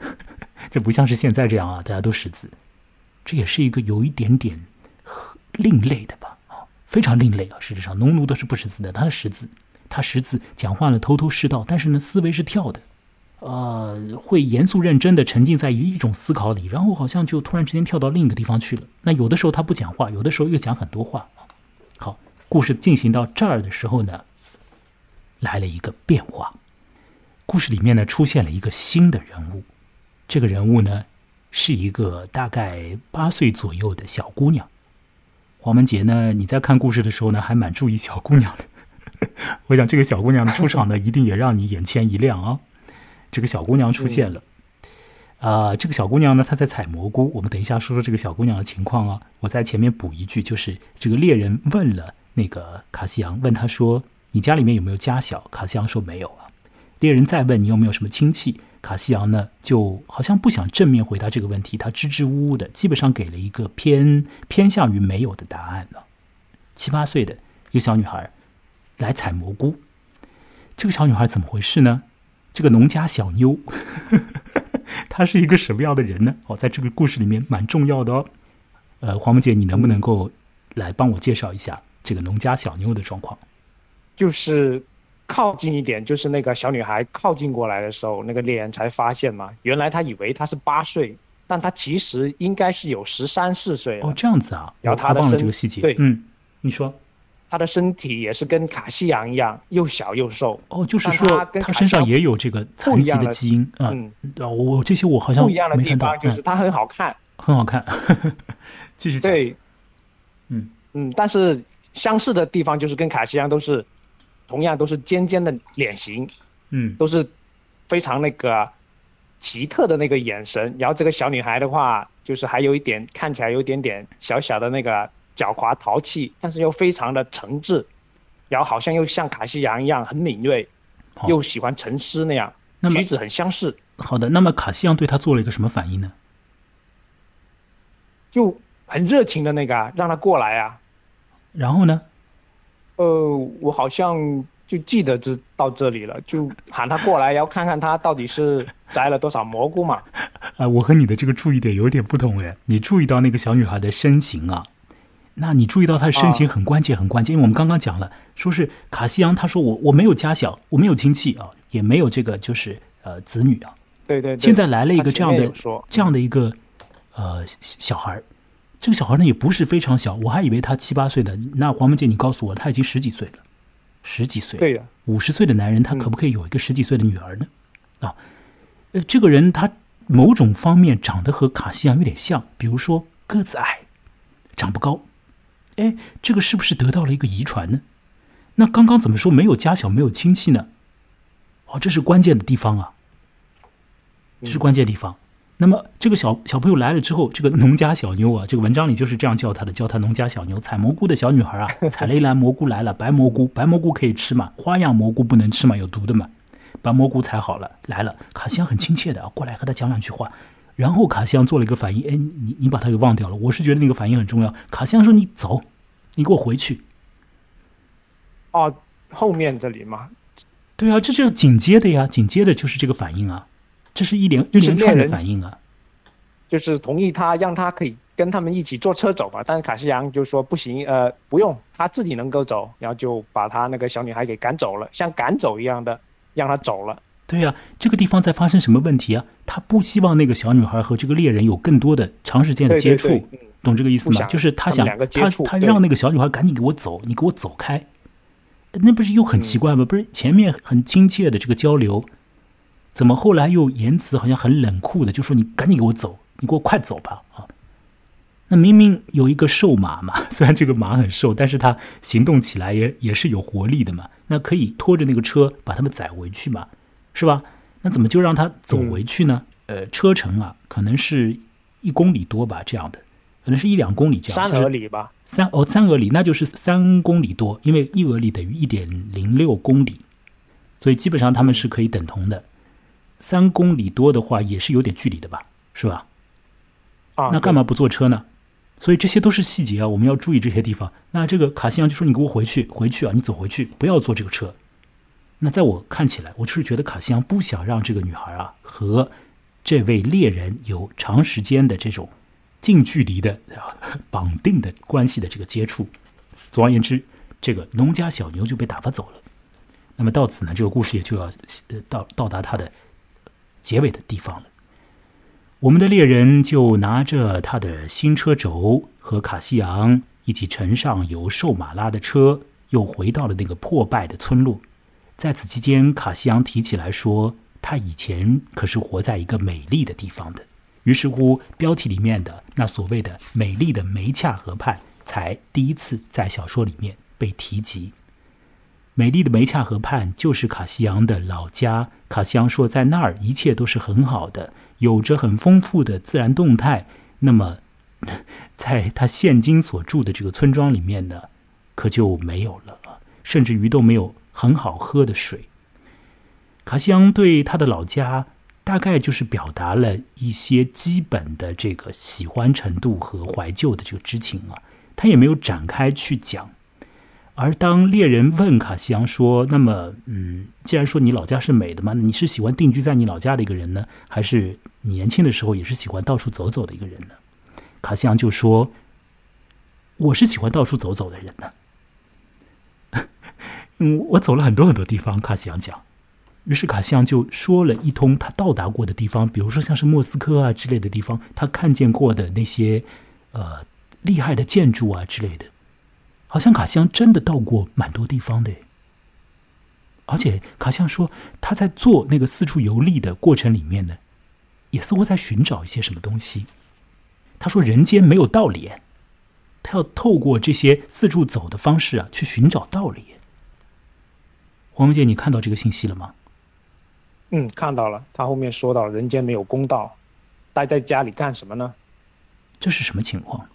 这不像是现在这样啊，大家都识字。这也是一个有一点点另类的吧？啊，非常另类啊！事实上，农奴都是不识字的，他识字，他识字，讲话呢头头是道，但是呢思维是跳的，呃，会严肃认真的沉浸在于一种思考里，然后好像就突然之间跳到另一个地方去了。那有的时候他不讲话，有的时候又讲很多话。好，故事进行到这儿的时候呢，来了一个变化。故事里面呢出现了一个新的人物，这个人物呢是一个大概八岁左右的小姑娘。黄文杰呢，你在看故事的时候呢，还蛮注意小姑娘的。我想这个小姑娘的出场呢，一定也让你眼前一亮啊！这个小姑娘出现了，啊，这个小姑娘呢，她在采蘑菇。我们等一下说说这个小姑娘的情况啊。我在前面补一句，就是这个猎人问了那个卡西扬，问他说：“你家里面有没有家小？”卡西扬说：“没有啊。”猎人再问你有没有什么亲戚，卡西扬呢就好像不想正面回答这个问题，他支支吾吾的，基本上给了一个偏偏向于没有的答案了。七八岁的一个小女孩来采蘑菇，这个小女孩怎么回事呢？这个农家小妞，她是一个什么样的人呢？哦，在这个故事里面蛮重要的哦。呃，黄木姐，你能不能够来帮我介绍一下这个农家小妞的状况？就是靠近一点，就是那个小女孩靠近过来的时候，那个猎人才发现嘛，原来他以为她是八岁，但她其实应该是有十三四岁哦，这样子啊，然后她的忘了身这个细节。对嗯，你说她的身体也是跟卡西昂一样，又小又瘦。哦，就是说她跟她身上也有这个残疾的基因啊。嗯，对，我我这些我好像不一样的地方就是她很好看。很好看。继续讲。对，嗯嗯，但是相似的地方就是跟卡西昂都是同样都是尖尖的脸型，嗯都是非常那个奇特的那个眼神。然后这个小女孩的话，就是还有一点看起来有一点点小小的那个狡猾淘气，但是又非常的诚挚，然后好像又像卡西扬一样很敏锐，又喜欢沉思那样，举止很相似，好的，那么卡西扬对他做了一个什么反应呢？就很热情的那个啊让他过来啊。然后呢？呃，我好像就记得这到这里了，就喊他过来，然后看看他到底是摘了多少蘑菇嘛。啊，我和你的这个注意点有点不同哎。你注意到那个小女孩的身形啊？那你注意到她的身形很关键，很关键，因为我们刚刚讲了，说是卡西昂，他说我我没有家小，我没有亲戚啊，也没有这个就是呃子女啊。对对对。现在来了一个这样的说这样的一个呃小孩儿，这个小孩呢也不是非常小，我还以为他七八岁的。那黄文杰，你告诉我，他已经十几岁了，十几岁，对的，五十岁的男人，他嗯可不可以有一个十几岁的女儿呢？啊，呃，这个人他某种方面长得和卡西扬有点像，比如说个子矮，长不高。哎，这个是不是得到了一个遗传呢？那刚刚怎么说没有家小，没有亲戚呢？哦，这是关键的地方啊，这是关键地方。那么这个小小朋友来了之后，这个农家小妞啊，这个文章里就是这样叫她的，叫她农家小妞。采蘑菇的小女孩啊，采了一篮蘑菇来了，白蘑菇，白蘑菇可以吃嘛？花样蘑菇不能吃嘛？有毒的嘛？把蘑菇采好了来了，卡西昂很亲切的啊，过来和他讲两句话。然后卡西昂做了一个反应，哎，你你把他给忘掉了。我是觉得那个反应很重要。卡西昂说：“你走，你给我回去。哦，后面这里吗，”对啊，这就是紧接的呀，紧接的就是这个反应啊，这是一连一就是连串的反应啊。就是同意他让他可以跟他们一起坐车走吧，但是卡西扬就说不行，呃，不用，他自己能够走，然后就把他那个小女孩给赶走了，像赶走一样的让他走了。对呀、这个地方在发生什么问题啊？他不希望那个小女孩和这个猎人有更多的长时间的接触，对对对，嗯，懂这个意思吗？就是他想他他让那个小女孩赶紧给我走，你给我走开，那不是又很奇怪吗？不是前面很亲切的这个交流，怎么后来又言辞好像很冷酷的，就说你赶紧给我走，你给我快走吧！”啊，那明明有一个瘦马嘛，虽然这个马很瘦，但是它行动起来也也是有活力的嘛，那可以拖着那个车把他们载回去嘛，是吧？那怎么就让它走回去呢？呃，车程啊，可能是一公里多吧，这样的，可能是一两公里这样。三俄里吧，三哦，三俄里，那就是三公里多，因为一俄里等于一点零六公里，所以基本上他们是可以等同的。三公里多的话，也是有点距离的吧，是吧？啊，那干嘛不坐车呢？所以这些都是细节啊，我们要注意这些地方。那这个卡西扬就说：“你给我回去，回去啊，你走回去，不要坐这个车。”那在我看起来，我就是觉得卡西扬不想让这个女孩啊和这位猎人有长时间的这种近距离的绑定的关系的这个接触。总而言之，这个农家小牛就被打发走了。那么到此呢，这个故事也就要到到达它的结尾的地方了。我们的猎人就拿着他的新车轴和卡西昂一起乘上由瘦马拉的车，又回到了那个破败的村落。在此期间，卡西昂提起来说，他以前可是活在一个美丽的地方的。于是乎，标题里面的那所谓的美丽的梅恰河畔，才第一次在小说里面被提及。美丽的梅恰河畔就是卡西昂的老家。卡西昂说，在那儿一切都是很好的。有着很丰富的自然动态，那么，在他现今所住的这个村庄里面呢，可就没有了甚至于都没有很好喝的水。卡西昂对他的老家大概就是表达了一些基本的这个喜欢程度和怀旧的这个知情啊，他也没有展开去讲。而当猎人问卡西扬说：“那么，嗯，既然说你老家是美的嘛，你是喜欢定居在你老家的一个人呢，还是你年轻的时候也是喜欢到处走走的一个人呢？”卡西扬就说：“我是喜欢到处走走的人呢。嗯，我走了很多很多地方。”卡西扬讲。于是卡西扬就说了一通他到达过的地方，比如说像是莫斯科啊之类的地方，他看见过的那些呃厉害的建筑啊之类的。好像卡西昂真的到过蛮多地方的，而且卡西昂说他在做那个四处游历的过程里面呢，也似乎在寻找一些什么东西。他说人间没有道理，他要透过这些四处走的方式啊，去寻找道理。黄文杰，你看到这个信息了吗？嗯，看到了。他后面说到人间没有公道，待在家里干什么呢？这是什么情况？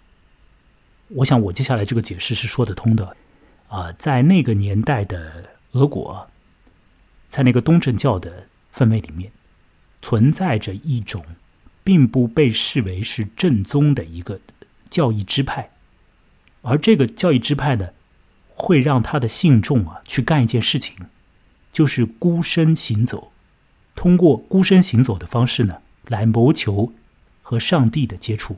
我想，我接下来这个解释是说得通的，啊，在那个年代的俄国，在那个东正教的氛围里面，存在着一种并不被视为是正宗的一个教义支派，而这个教义支派呢，会让他的信众啊去干一件事情，就是孤身行走，通过孤身行走的方式呢，来谋求和上帝的接触，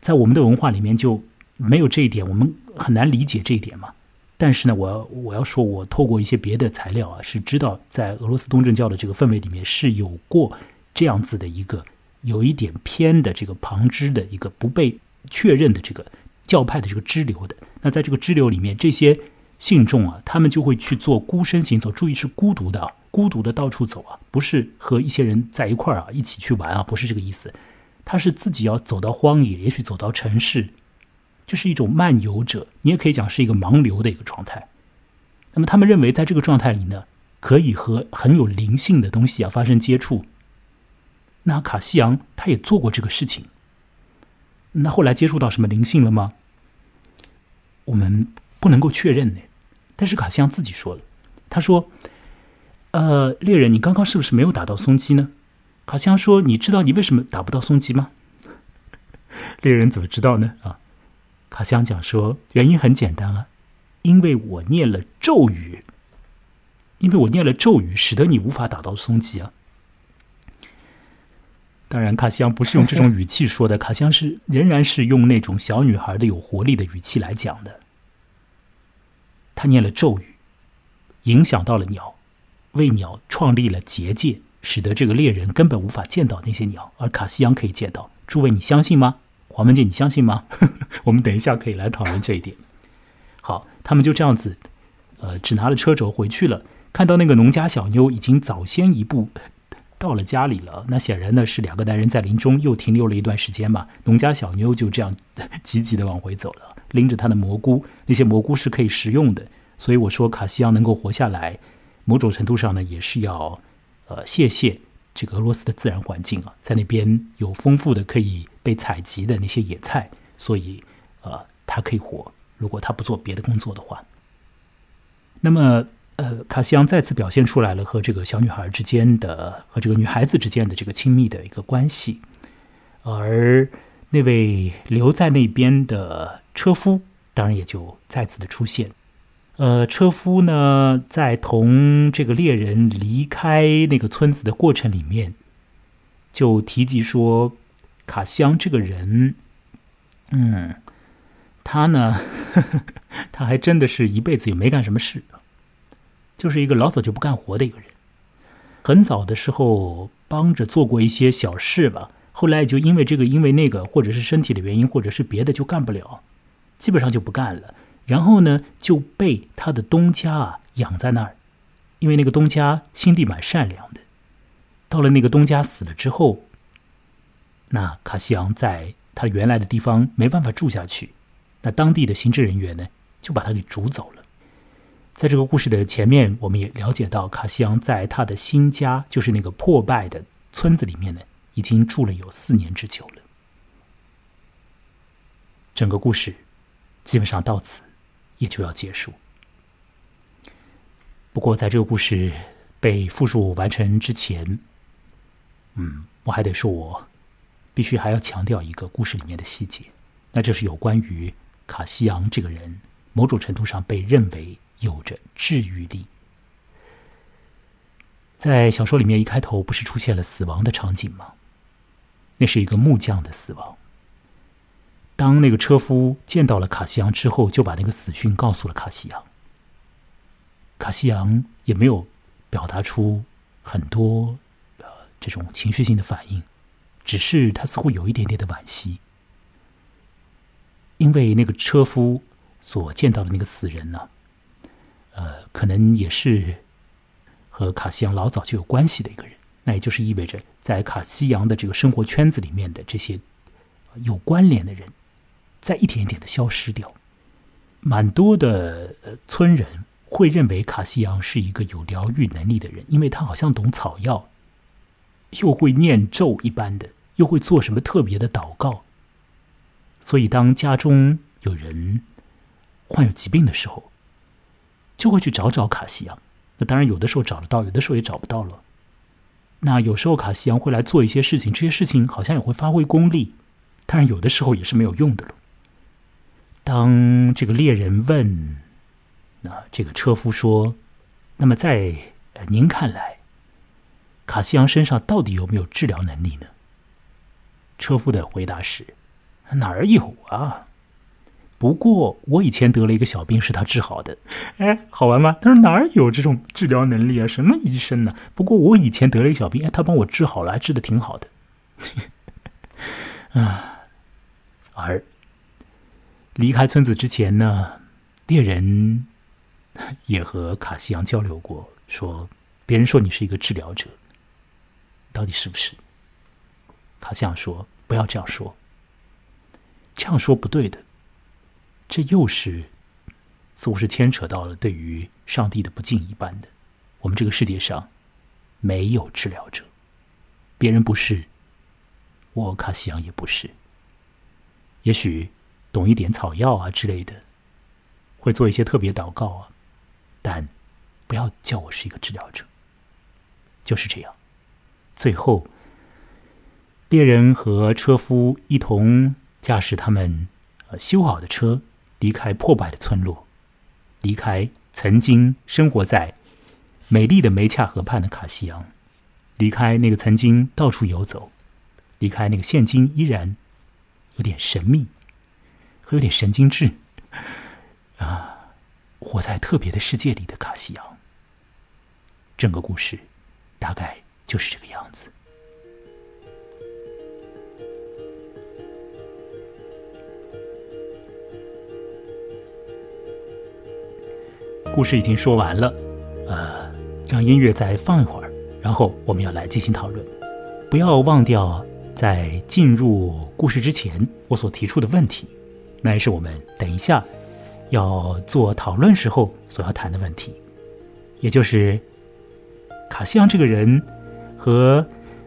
在我们的文化里面就。没有这一点，我们很难理解这一点嘛。但是呢，我我要说，我透过一些别的材料啊，是知道在俄罗斯东正教的这个氛围里面是有过这样子的一个有一点偏的这个旁支的一个不被确认的这个教派的这个支流的。那在这个支流里面，这些信众啊，他们就会去做孤身行走，注意是孤独的啊，孤独的到处走啊，不是和一些人在一块儿啊一起去玩啊，不是这个意思。他是自己要走到荒野，也许走到城市。就是一种漫游者，你也可以讲是一个盲流的一个状态。那么他们认为，在这个状态里呢，可以和很有灵性的东西啊发生接触。那卡西扬他也做过这个事情。那后来接触到什么灵性了吗？我们不能够确认呢。但是卡西扬自己说了，他说：“呃，猎人，你刚刚是不是没有打到松鸡呢？”卡西扬说：“你知道你为什么打不到松鸡吗？” 猎人怎么知道呢？啊？卡西昂讲说，原因很简单啊，因为我念了咒语，因为我念了咒语，使得你无法打到松鸡啊。当然，卡西昂不是用这种语气说的，卡西昂是仍然是用那种小女孩的有活力的语气来讲的。他念了咒语，影响到了鸟，为鸟创立了结界，使得这个猎人根本无法见到那些鸟，而卡西昂可以见到。诸位，你相信吗？黄文杰，你相信吗？我们等一下可以来讨论这一点。好，他们就这样子，呃，只拿了车轴回去了。看到那个农家小妞已经早先一步到了家里了。那显然呢是两个男人在林中又停留了一段时间嘛。农家小妞就这样急急的往回走了，拎着她的蘑菇，那些蘑菇是可以食用的。所以我说卡西昂能够活下来，某种程度上呢也是要呃谢谢这个俄罗斯的自然环境啊，在那边有丰富的可以被采集的那些野菜，所以呃他可以活。如果他不做别的工作的话，那么。呃，卡西昂再次表现出来了和这个小女孩之间的和这个女孩子之间的这个亲密的一个关系，而那位留在那边的车夫当然也就再次的出现。呃，车夫呢，在同这个猎人离开那个村子的过程里面，就提及说，卡西昂这个人，嗯，他呢，他还真的是一辈子也没干什么事。就是一个老早就不干活的一个人，很早的时候帮着做过一些小事吧，后来就因为这个因为那个，或者是身体的原因，或者是别的就干不了，基本上就不干了。然后呢，就被他的东家啊养在那儿，因为那个东家心地蛮善良的。到了那个东家死了之后，那卡西昂在他原来的地方没办法住下去，那当地的行政人员呢就把他给逐走了。在这个故事的前面，我们也了解到卡西昂在他的新家，就是那个破败的村子里面呢，已经住了有四年之久了。整个故事基本上到此也就要结束。不过，在这个故事被复述完成之前，嗯，我还得说，我必须还要强调一个故事里面的细节，那就是有关于卡西昂这个人，某种程度上被认为。有着治愈力。在小说里面，一开头不是出现了死亡的场景吗？那是一个木匠的死亡。当那个车夫见到了卡西昂之后，就把那个死讯告诉了卡西昂。卡西昂也没有表达出很多呃这种情绪性的反应，只是他似乎有一点点的惋惜，因为那个车夫所见到的那个死人呢。呃，可能也是和卡西扬老早就有关系的一个人，那也就是意味着，在卡西扬的这个生活圈子里面的这些有关联的人，在一点一点的消失掉。蛮多的呃村人会认为卡西扬是一个有疗愈能力的人，因为他好像懂草药，又会念咒一般的，又会做什么特别的祷告。所以，当家中有人患有疾病的时候，就会去找找卡西扬，那当然有的时候找得到，有的时候也找不到了。那有时候卡西扬会来做一些事情，这些事情好像也会发挥功力，当然有的时候也是没有用的了。当这个猎人问，那这个车夫说：“那么在您看来，卡西扬身上到底有没有治疗能力呢？”车夫的回答是：“哪儿有啊？”不过我以前得了一个小病，是他治好的。哎，好玩吗？他说哪儿有这种治疗能力啊？什么医生呢？不过我以前得了一个小病，哎，他帮我治好了，还治的挺好的。啊，而离开村子之前呢，猎人 也和卡西扬交流过，说别人说你是一个治疗者，到底是不是？他这样说不要这样说，这样说不对的。这又是似乎是牵扯到了对于上帝的不敬一般的。我们这个世界上没有治疗者，别人不是，我卡西昂也不是。也许懂一点草药啊之类的，会做一些特别祷告啊，但不要叫我是一个治疗者。就是这样。最后，猎人和车夫一同驾驶他们呃修好的车。离开破败的村落，离开曾经生活在美丽的梅恰河畔的卡西扬，离开那个曾经到处游走，离开那个现今依然有点神秘和有点神经质啊，活在特别的世界里的卡西扬。整个故事大概就是这个样子。故事已经说完了，呃，让音乐再放一会儿，然后我们要来进行讨论，不要忘掉在进入故事之前我所提出的问题，那也是我们等一下要做讨论时候所要谈的问题，也就是卡西昂这个人和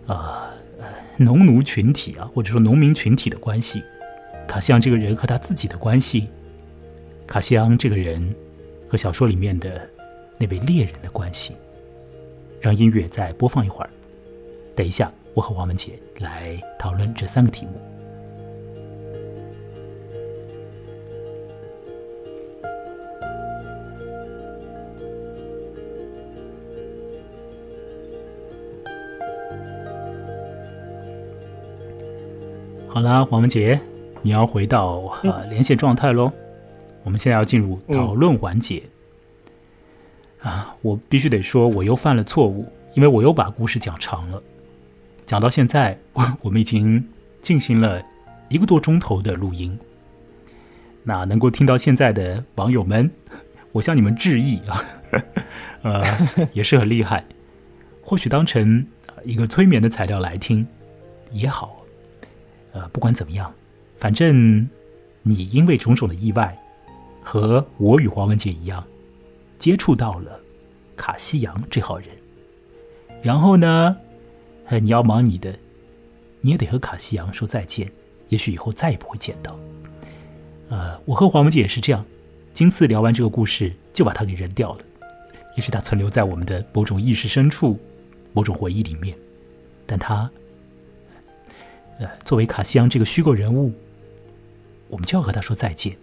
呃农奴群体啊，或者说农民群体的关系，卡西昂这个人和他自己的关系，卡西昂这个人和小说里面的那位猎人的关系。让音乐再播放一会儿，等一下，我和王文杰来讨论这三个题目。好啦，黄文杰，你要回到呃连线状态喽。我们现在要进入讨论环节。啊，我必须得说，我又犯了错误，因为我又把故事讲长了。讲到现在，我 我们已经进行了一个多钟头的录音。那能够听到现在的网友们，我向你们致意啊，呃，也是很厉害。或许当成一个催眠的材料来听也好。呃，不管怎么样，反正你因为种种的意外，和我与黄文杰一样。接触到了卡西扬这号人，然后呢，呃，你要忙你的，你也得和卡西扬说再见，也许以后再也不会见到。呃，我和黄文杰也是这样，今次聊完这个故事就把他给扔掉了，也许他存留在我们的某种意识深处、某种回忆里面，但他，呃，作为卡西昂这个虚构人物，我们就要和他说再见。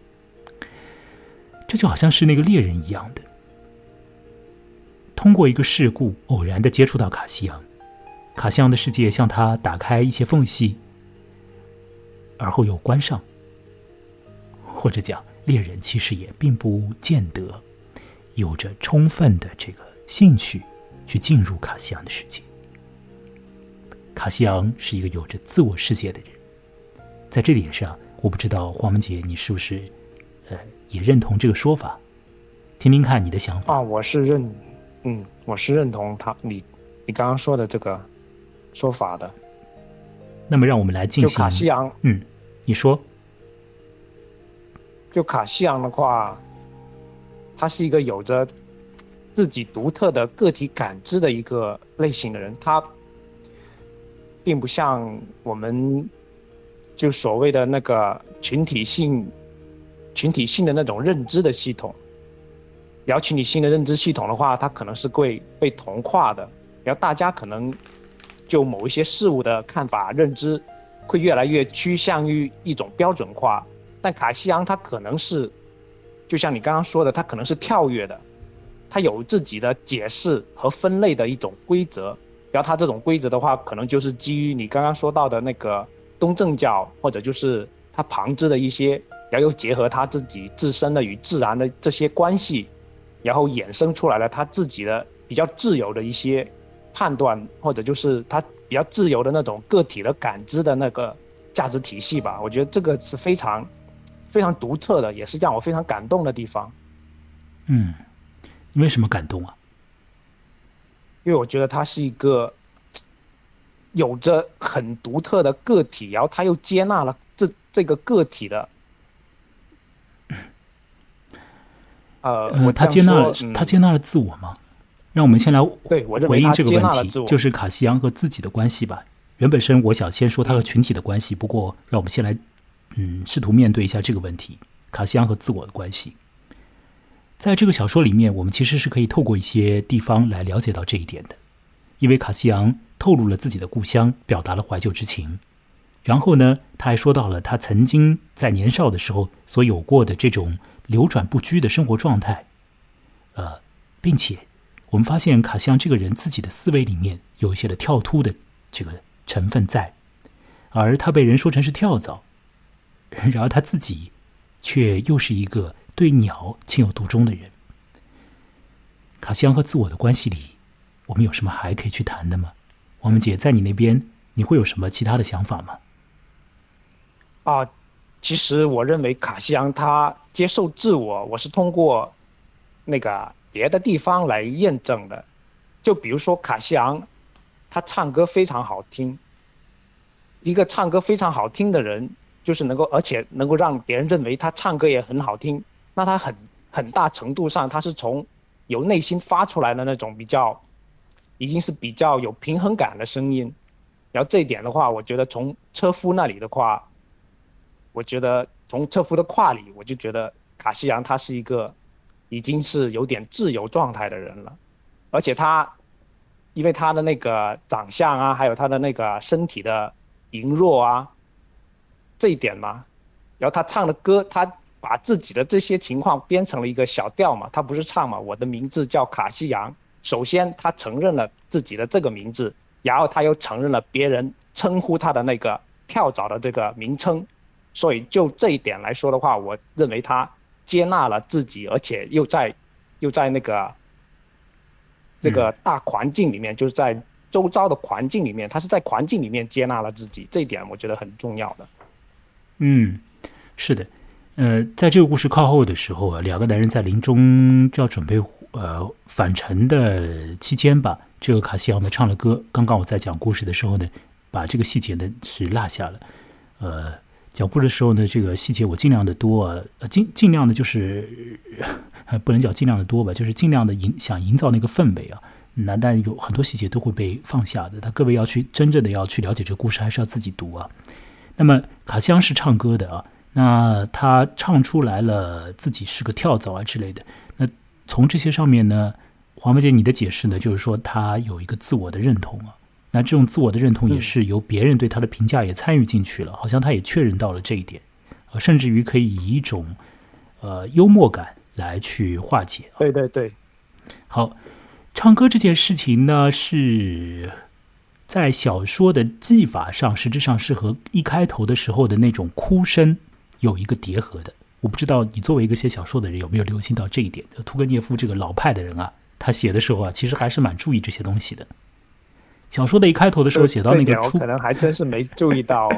这就好像是那个猎人一样的。通过一个事故，偶然的接触到卡西昂，卡西昂的世界向他打开一些缝隙，而后又关上。或者讲，猎人其实也并不见得有着充分的这个兴趣去进入卡西昂的世界。卡西昂是一个有着自我世界的人，在这点上，我不知道黄文杰你是不是呃也认同这个说法？听听看你的想法啊，我是认。嗯，我是认同他你你刚刚说的这个说法的。那么，让我们来进行。就卡西昂，嗯，你说。就卡西昂的话，他是一个有着自己独特的个体感知的一个类型的人，他并不像我们就所谓的那个群体性、群体性的那种认知的系统。摇群体性的认知系统的话，它可能是会被同化的，然后大家可能就某一些事物的看法、认知会越来越趋向于一种标准化。但卡西昂他可能是，就像你刚刚说的，他可能是跳跃的，他有自己的解释和分类的一种规则。然后他这种规则的话，可能就是基于你刚刚说到的那个东正教，或者就是他旁支的一些，然后又结合他自己自身的与自然的这些关系。然后衍生出来了他自己的比较自由的一些判断，或者就是他比较自由的那种个体的感知的那个价值体系吧。我觉得这个是非常非常独特的，也是让我非常感动的地方。嗯，你为什么感动啊？因为我觉得他是一个有着很独特的个体，然后他又接纳了这这个个体的。呃，他接纳了，他接纳了自我吗？让我们先来 对我回应这个问题，就是卡西扬和自己的关系吧。原本身我想先说他和群体的关系，不过让我们先来，嗯，试图面对一下这个问题：卡西扬和自我的关系。在这个小说里面，我们其实是可以透过一些地方来了解到这一点的，因为卡西扬透露了自己的故乡，表达了怀旧之情。然后呢，他还说到了他曾经在年少的时候所有过的这种。流转不居的生活状态，呃，并且我们发现卡西昂这个人自己的思维里面有一些的跳突的这个成分在，而他被人说成是跳蚤，然而他自己却又是一个对鸟情有独钟的人。卡西昂和自我的关系里，我们有什么还可以去谈的吗？王文姐，在你那边，你会有什么其他的想法吗？啊。其实我认为卡西昂他接受自我，我是通过那个别的地方来验证的。就比如说卡西昂，他唱歌非常好听。一个唱歌非常好听的人，就是能够而且能够让别人认为他唱歌也很好听，那他很很大程度上他是从由内心发出来的那种比较，已经是比较有平衡感的声音。然后这一点的话，我觉得从车夫那里的话，我觉得从车夫的话里，我就觉得卡西扬他是一个已经是有点自由状态的人了，而且他因为他的那个长相啊，还有他的那个身体的羸弱啊，这一点嘛，然后他唱的歌，他把自己的这些情况编成了一个小调嘛，他不是唱嘛，我的名字叫卡西扬，首先他承认了自己的这个名字。然后他又承认了别人称呼他的那个跳蚤的这个名称，所以就这一点来说的话，我认为他接纳了自己，而且又在又在那个这个大环境里面，就是在周遭的环境里面，他是在环境里面接纳了自己，这一点我觉得很重要的。嗯，是的，呃，在这个故事靠后的时候啊，两个男人在临终就要准备呃返程的期间吧。这个卡西奥呢唱了歌，刚刚我在讲故事的时候呢，把这个细节呢是落下了。呃，讲故事的时候呢，这个细节我尽量的多，呃，尽尽量的就是不能讲尽量的多吧，就是尽量的营想营造那个氛围啊。那但有很多细节都会被放下的，他各位要去真正的要去了解这个故事，还是要自己读啊。那么卡西昂是唱歌的啊，那他唱出来了自己是个跳蚤啊之类的。那从这些上面呢？黄梅姐，你的解释呢？就是说他有一个自我的认同啊，那这种自我的认同也是由别人对他的评价也参与进去了，好像他也确认到了这一点，呃，甚至于可以以一种呃幽默感来去化解。对对对，好，唱歌这件事情呢，是在小说的技法上，实质上是和一开头的时候的那种哭声有一个叠合的。我不知道你作为一个写小说的人有没有留心到这一点？屠格涅夫这个老派的人啊。他写的时候啊，其实还是蛮注意这些东西的。小说的一开头的时候写到那个出，可能还真是没注意到。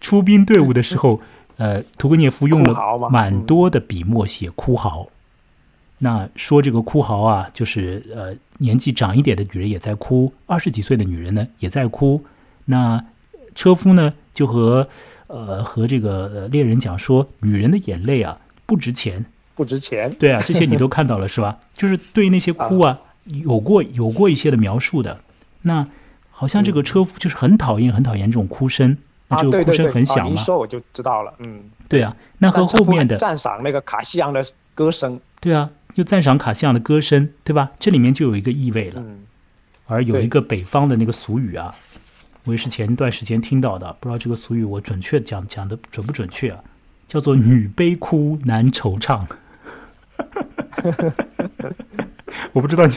出兵队伍的时候，呃，屠格涅夫用了蛮多的笔墨写哭嚎。那说这个哭嚎啊，就是呃，年纪长一点的女人也在哭，二十几岁的女人呢也在哭。那车夫呢就和呃和这个猎人讲说，女人的眼泪啊不值钱。不值钱，对啊，这些你都看到了是吧？就是对那些哭啊，有过有过一些的描述的。那好像这个车夫就是很讨厌很讨厌这种哭声，那这个哭声很响嘛。一说我就知道了，嗯，对啊。那和后面的赞赏那个卡西昂的歌声，对啊，又赞赏卡西昂的歌声，对吧？这里面就有一个意味了。嗯，而有一个北方的那个俗语啊，我也是前一段时间听到的，不知道这个俗语我准确讲讲的准不准确啊？叫做“女悲哭，男惆怅 ”。我不知道你，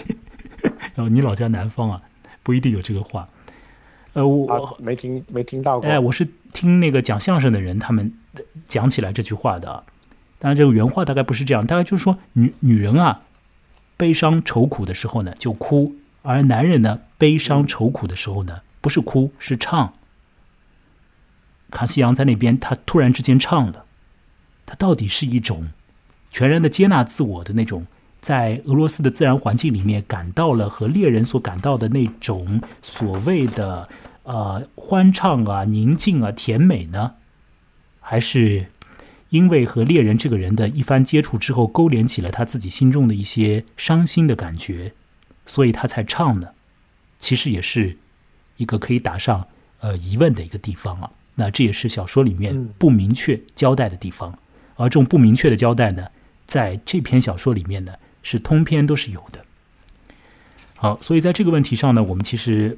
哦，你老家南方啊，不一定有这个话。呃，我没听没听到过。哎，我是听那个讲相声的人他们讲起来这句话的。当然，这个原话大概不是这样，大概就是说，女女人啊，悲伤愁苦的时候呢就哭，而男人呢悲伤愁苦的时候呢不是哭是唱。卡西扬在那边，他突然之间唱了，他到底是一种。全然的接纳自我的那种，在俄罗斯的自然环境里面感到了和猎人所感到的那种所谓的呃欢畅啊、宁静啊、甜美呢，还是因为和猎人这个人的一番接触之后，勾连起了他自己心中的一些伤心的感觉，所以他才唱呢？其实也是一个可以打上呃疑问的一个地方啊。那这也是小说里面不明确交代的地方，而这种不明确的交代呢？在这篇小说里面呢，是通篇都是有的。好，所以在这个问题上呢，我们其实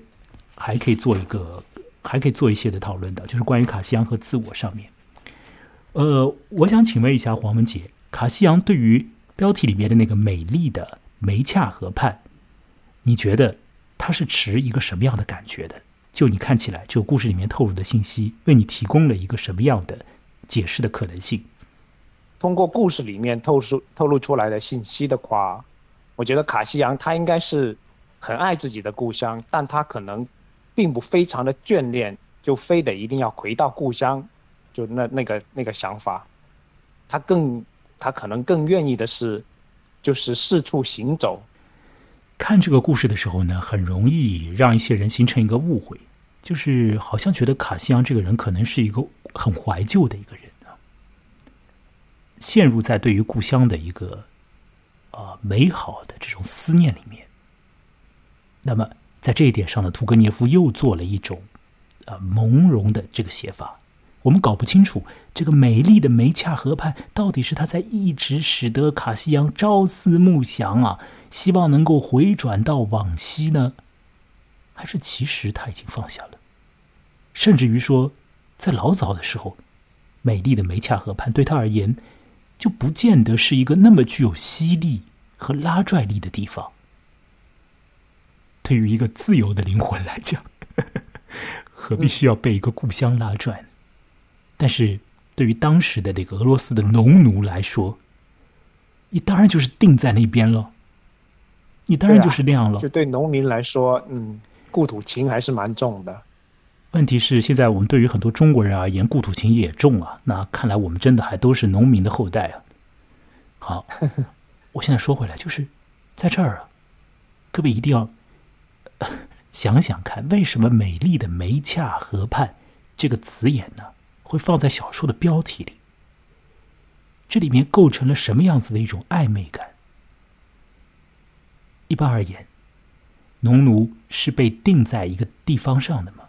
还可以做一个，还可以做一些的讨论的，就是关于卡西扬和自我上面。呃，我想请问一下黄文杰，卡西扬对于标题里面的那个美丽的梅恰河畔，你觉得他是持一个什么样的感觉的？就你看起来，这个故事里面透露的信息，为你提供了一个什么样的解释的可能性？通过故事里面透出透露出来的信息的话，我觉得卡西扬他应该是很爱自己的故乡，但他可能并不非常的眷恋，就非得一定要回到故乡，就那那个那个想法，他更他可能更愿意的是，就是四处行走，看这个故事的时候呢，很容易让一些人形成一个误会，就是好像觉得卡西扬这个人可能是一个很怀旧的一个人啊，陷入在对于故乡的一个啊美好的这种思念里面。那么在这一点上呢，屠格涅夫又做了一种啊朦胧的这个写法。我们搞不清楚这个美丽的梅恰河畔到底是他在一直使得卡西扬朝思暮想啊，希望能够回转到往昔呢，还是其实他已经放下了？甚至于说，在老早的时候，美丽的梅恰河畔对他而言，就不见得是一个那么具有吸力和拉拽力的地方。对于一个自由的灵魂来讲，何必需要被一个故乡拉拽呢？但是对于当时的这个俄罗斯的农奴来说，你当然就是定在那边了，你当然就是那样了。就对农民来说，嗯，故土情还是蛮重的。问题是，现在我们对于很多中国人而言，故土情也重啊。那看来我们真的还都是农民的后代啊。好，我现在说回来，就是在这儿啊，各位一定要想想看，为什么美丽的梅恰河畔这个词眼呢？会放在小说的标题里，这里面构成了什么样子的一种暧昧感？一般而言，农奴是被定在一个地方上的嘛？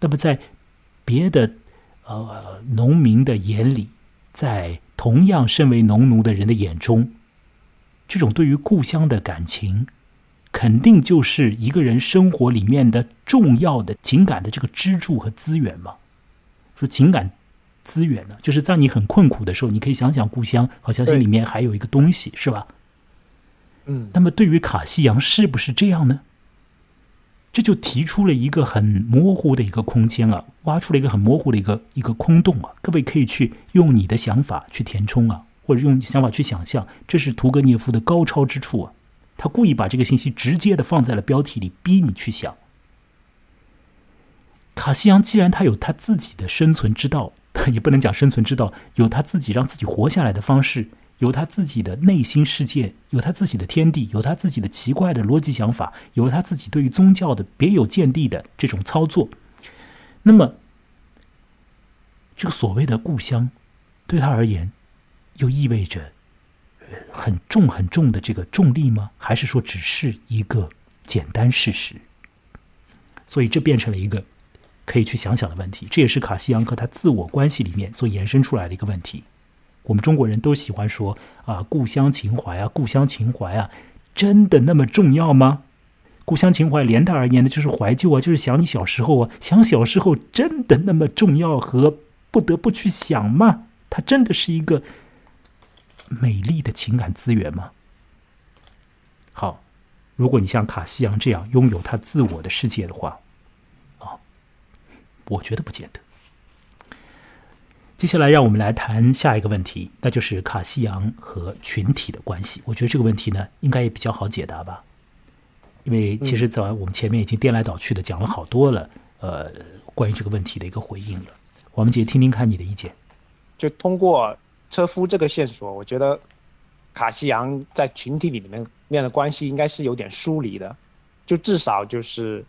那么在别的呃农民的眼里，在同样身为农奴的人的眼中，这种对于故乡的感情，肯定就是一个人生活里面的重要的情感的这个支柱和资源嘛。说情感资源呢，就是在你很困苦的时候，你可以想想故乡，好像心里面还有一个东西，是吧？嗯。那么对于卡西扬是不是这样呢？这就提出了一个很模糊的一个空间啊，挖出了一个很模糊的一个一个空洞啊。各位可以去用你的想法去填充啊，或者用想法去想象，这是屠格涅夫的高超之处啊。他故意把这个信息直接的放在了标题里，逼你去想。卡西扬既然他有他自己的生存之道，也不能讲生存之道，有他自己让自己活下来的方式，有他自己的内心世界，有他自己的天地，有他自己的奇怪的逻辑想法，有他自己对于宗教的别有见地的这种操作。那么，这个所谓的故乡，对他而言，又意味着很重很重的这个重力吗？还是说只是一个简单事实？所以这变成了一个。可以去想想的问题，这也是卡西扬和他自我关系里面所延伸出来的一个问题。我们中国人都喜欢说啊，故乡情怀啊，故乡情怀啊，真的那么重要吗？故乡情怀连带而言呢，就是怀旧啊，就是想你小时候啊，想小时候真的那么重要和不得不去想吗？它真的是一个美丽的情感资源吗？好，如果你像卡西扬这样拥有他自我的世界的话。啊我觉得不见得。接下来，让我们来谈下一个问题，那就是卡西扬和群体的关系。我觉得这个问题呢，应该也比较好解答吧。因为其实，在我们前面已经颠来倒去的讲了好多了，呃，关于这个问题的一个回应了。王文杰，听听看你的意见。就通过车夫这个线索，我觉得卡西扬在群体里面面的关系应该是有点疏离的，就至少就是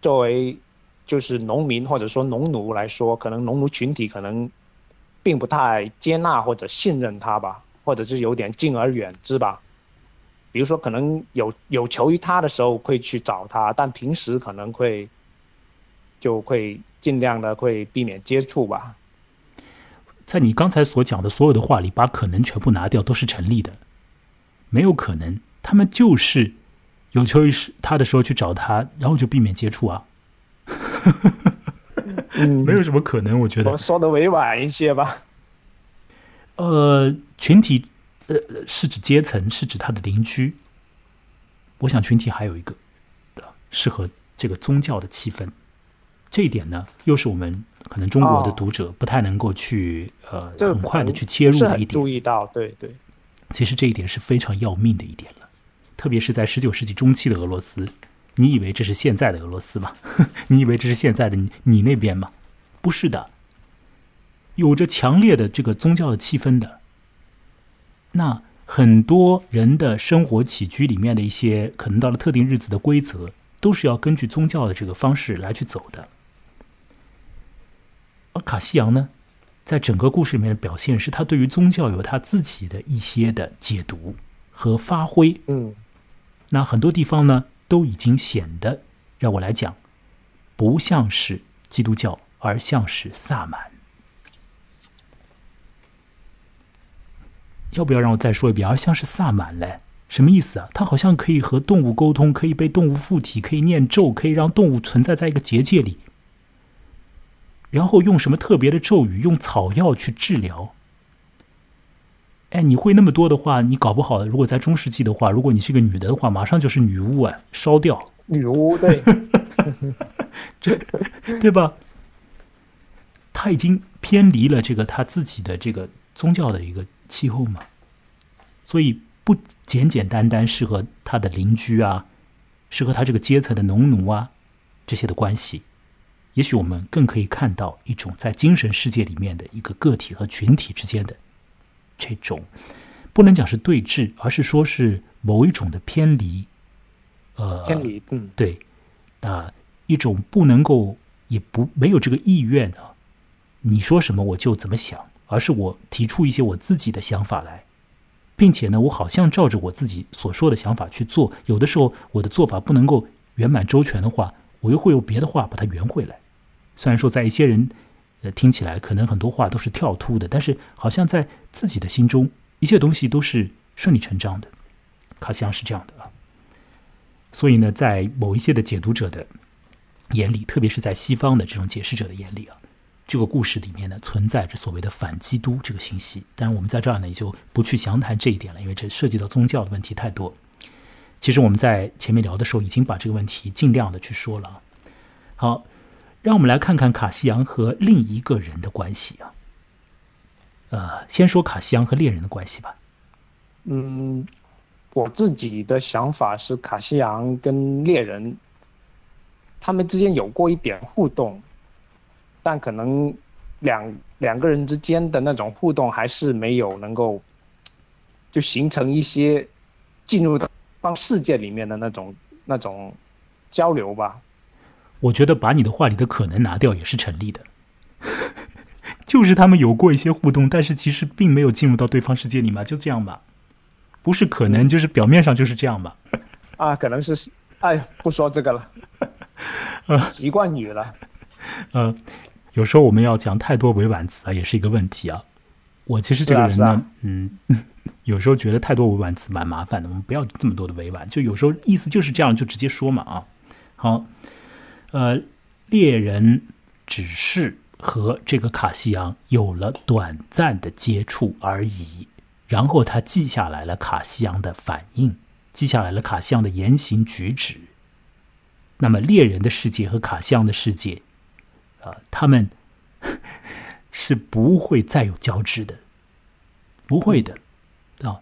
作为。就是农民或者说农奴来说，可能农奴群体可能并不太接纳或者信任他吧，或者是有点敬而远之吧。比如说，可能有有求于他的时候会去找他，但平时可能会就会尽量的会避免接触吧。在你刚才所讲的所有的话里，把可能全部拿掉都是成立的，没有可能，他们就是有求于他的时候去找他，然后就避免接触啊。嗯，没有什么可能，我觉得。我说的委婉一些吧。呃，群体，呃，是指阶层，是指他的邻居。我想群体还有一个，适合这个宗教的气氛。这一点呢，又是我们可能中国的读者不太能够去呃很快的去切入的一点。注意到，对对。其实这一点是非常要命的一点了，特别是在十九世纪中期的俄罗斯。你以为这是现在的俄罗斯吗？你以为这是现在的你你那边吗？不是的，有着强烈的这个宗教的气氛的。那很多人的生活起居里面的一些可能到了特定日子的规则，都是要根据宗教的这个方式来去走的。而卡西扬呢，在整个故事里面的表现是他对于宗教有他自己的一些的解读和发挥。嗯，那很多地方呢，都已经显得让我来讲，不像是基督教，而像是萨满。要不要让我再说一遍？而像是萨满嘞，什么意思啊？他好像可以和动物沟通，可以被动物附体，可以念咒，可以让动物存在在一个结界里，然后用什么特别的咒语，用草药去治疗。哎，你会那么多的话，你搞不好，如果在中世纪的话，如果你是个女的的话，马上就是女巫啊，烧掉女巫对，这对吧？他已经偏离了这个他自己的这个宗教的一个。气候嘛，所以不简简单单适合他的邻居啊，适合他这个阶层的农奴啊，这些的关系，也许我们更可以看到一种在精神世界里面的一个个体和群体之间的这种，不能讲是对峙，而是说是某一种的偏离，呃，偏离，嗯，对，啊，一种不能够也不没有这个意愿啊，你说什么我就怎么想。而是我提出一些我自己的想法来，并且呢，我好像照着我自己所说的想法去做。有的时候我的做法不能够圆满周全的话，我又会用别的话把它圆回来。虽然说在一些人听起来可能很多话都是跳突的，但是好像在自己的心中，一切东西都是顺理成章的。卡西昂是这样的啊。所以呢，在某一些的解读者的眼里，特别是在西方的这种解释者的眼里啊。这个故事里面呢，存在着所谓的反基督这个信息。当然，我们在这儿呢也就不去详谈这一点了，因为这涉及到宗教的问题太多。其实我们在前面聊的时候，已经把这个问题尽量的去说了。好，让我们来看看卡西扬和另一个人的关系啊。呃，先说卡西扬和猎人的关系吧。嗯，我自己的想法是，卡西扬跟猎人他们之间有过一点互动。但可能两两个人之间的那种互动还是没有能够，就形成一些进入到世界里面的那种那种交流吧。我觉得把你的话里的可能拿掉也是成立的，就是他们有过一些互动，但是其实并没有进入到对方世界里嘛，就这样吧。不是可能，就是表面上就是这样吧。啊，可能是，哎，不说这个了，习惯语了，呃。有时候我们要讲太多委婉词啊，也是一个问题啊。我其实这个人呢，嗯，有时候觉得太多委婉词蛮麻烦的。我们不要这么多的委婉，就有时候意思就是这样，就直接说嘛啊。好，呃，猎人只是和这个卡西扬有了短暂的接触而已，然后他记下来了卡西扬的反应，记下来了卡西扬的言行举止。那么猎人的世界和卡西扬的世界。啊，他们 是不会再有交织的，不会的啊！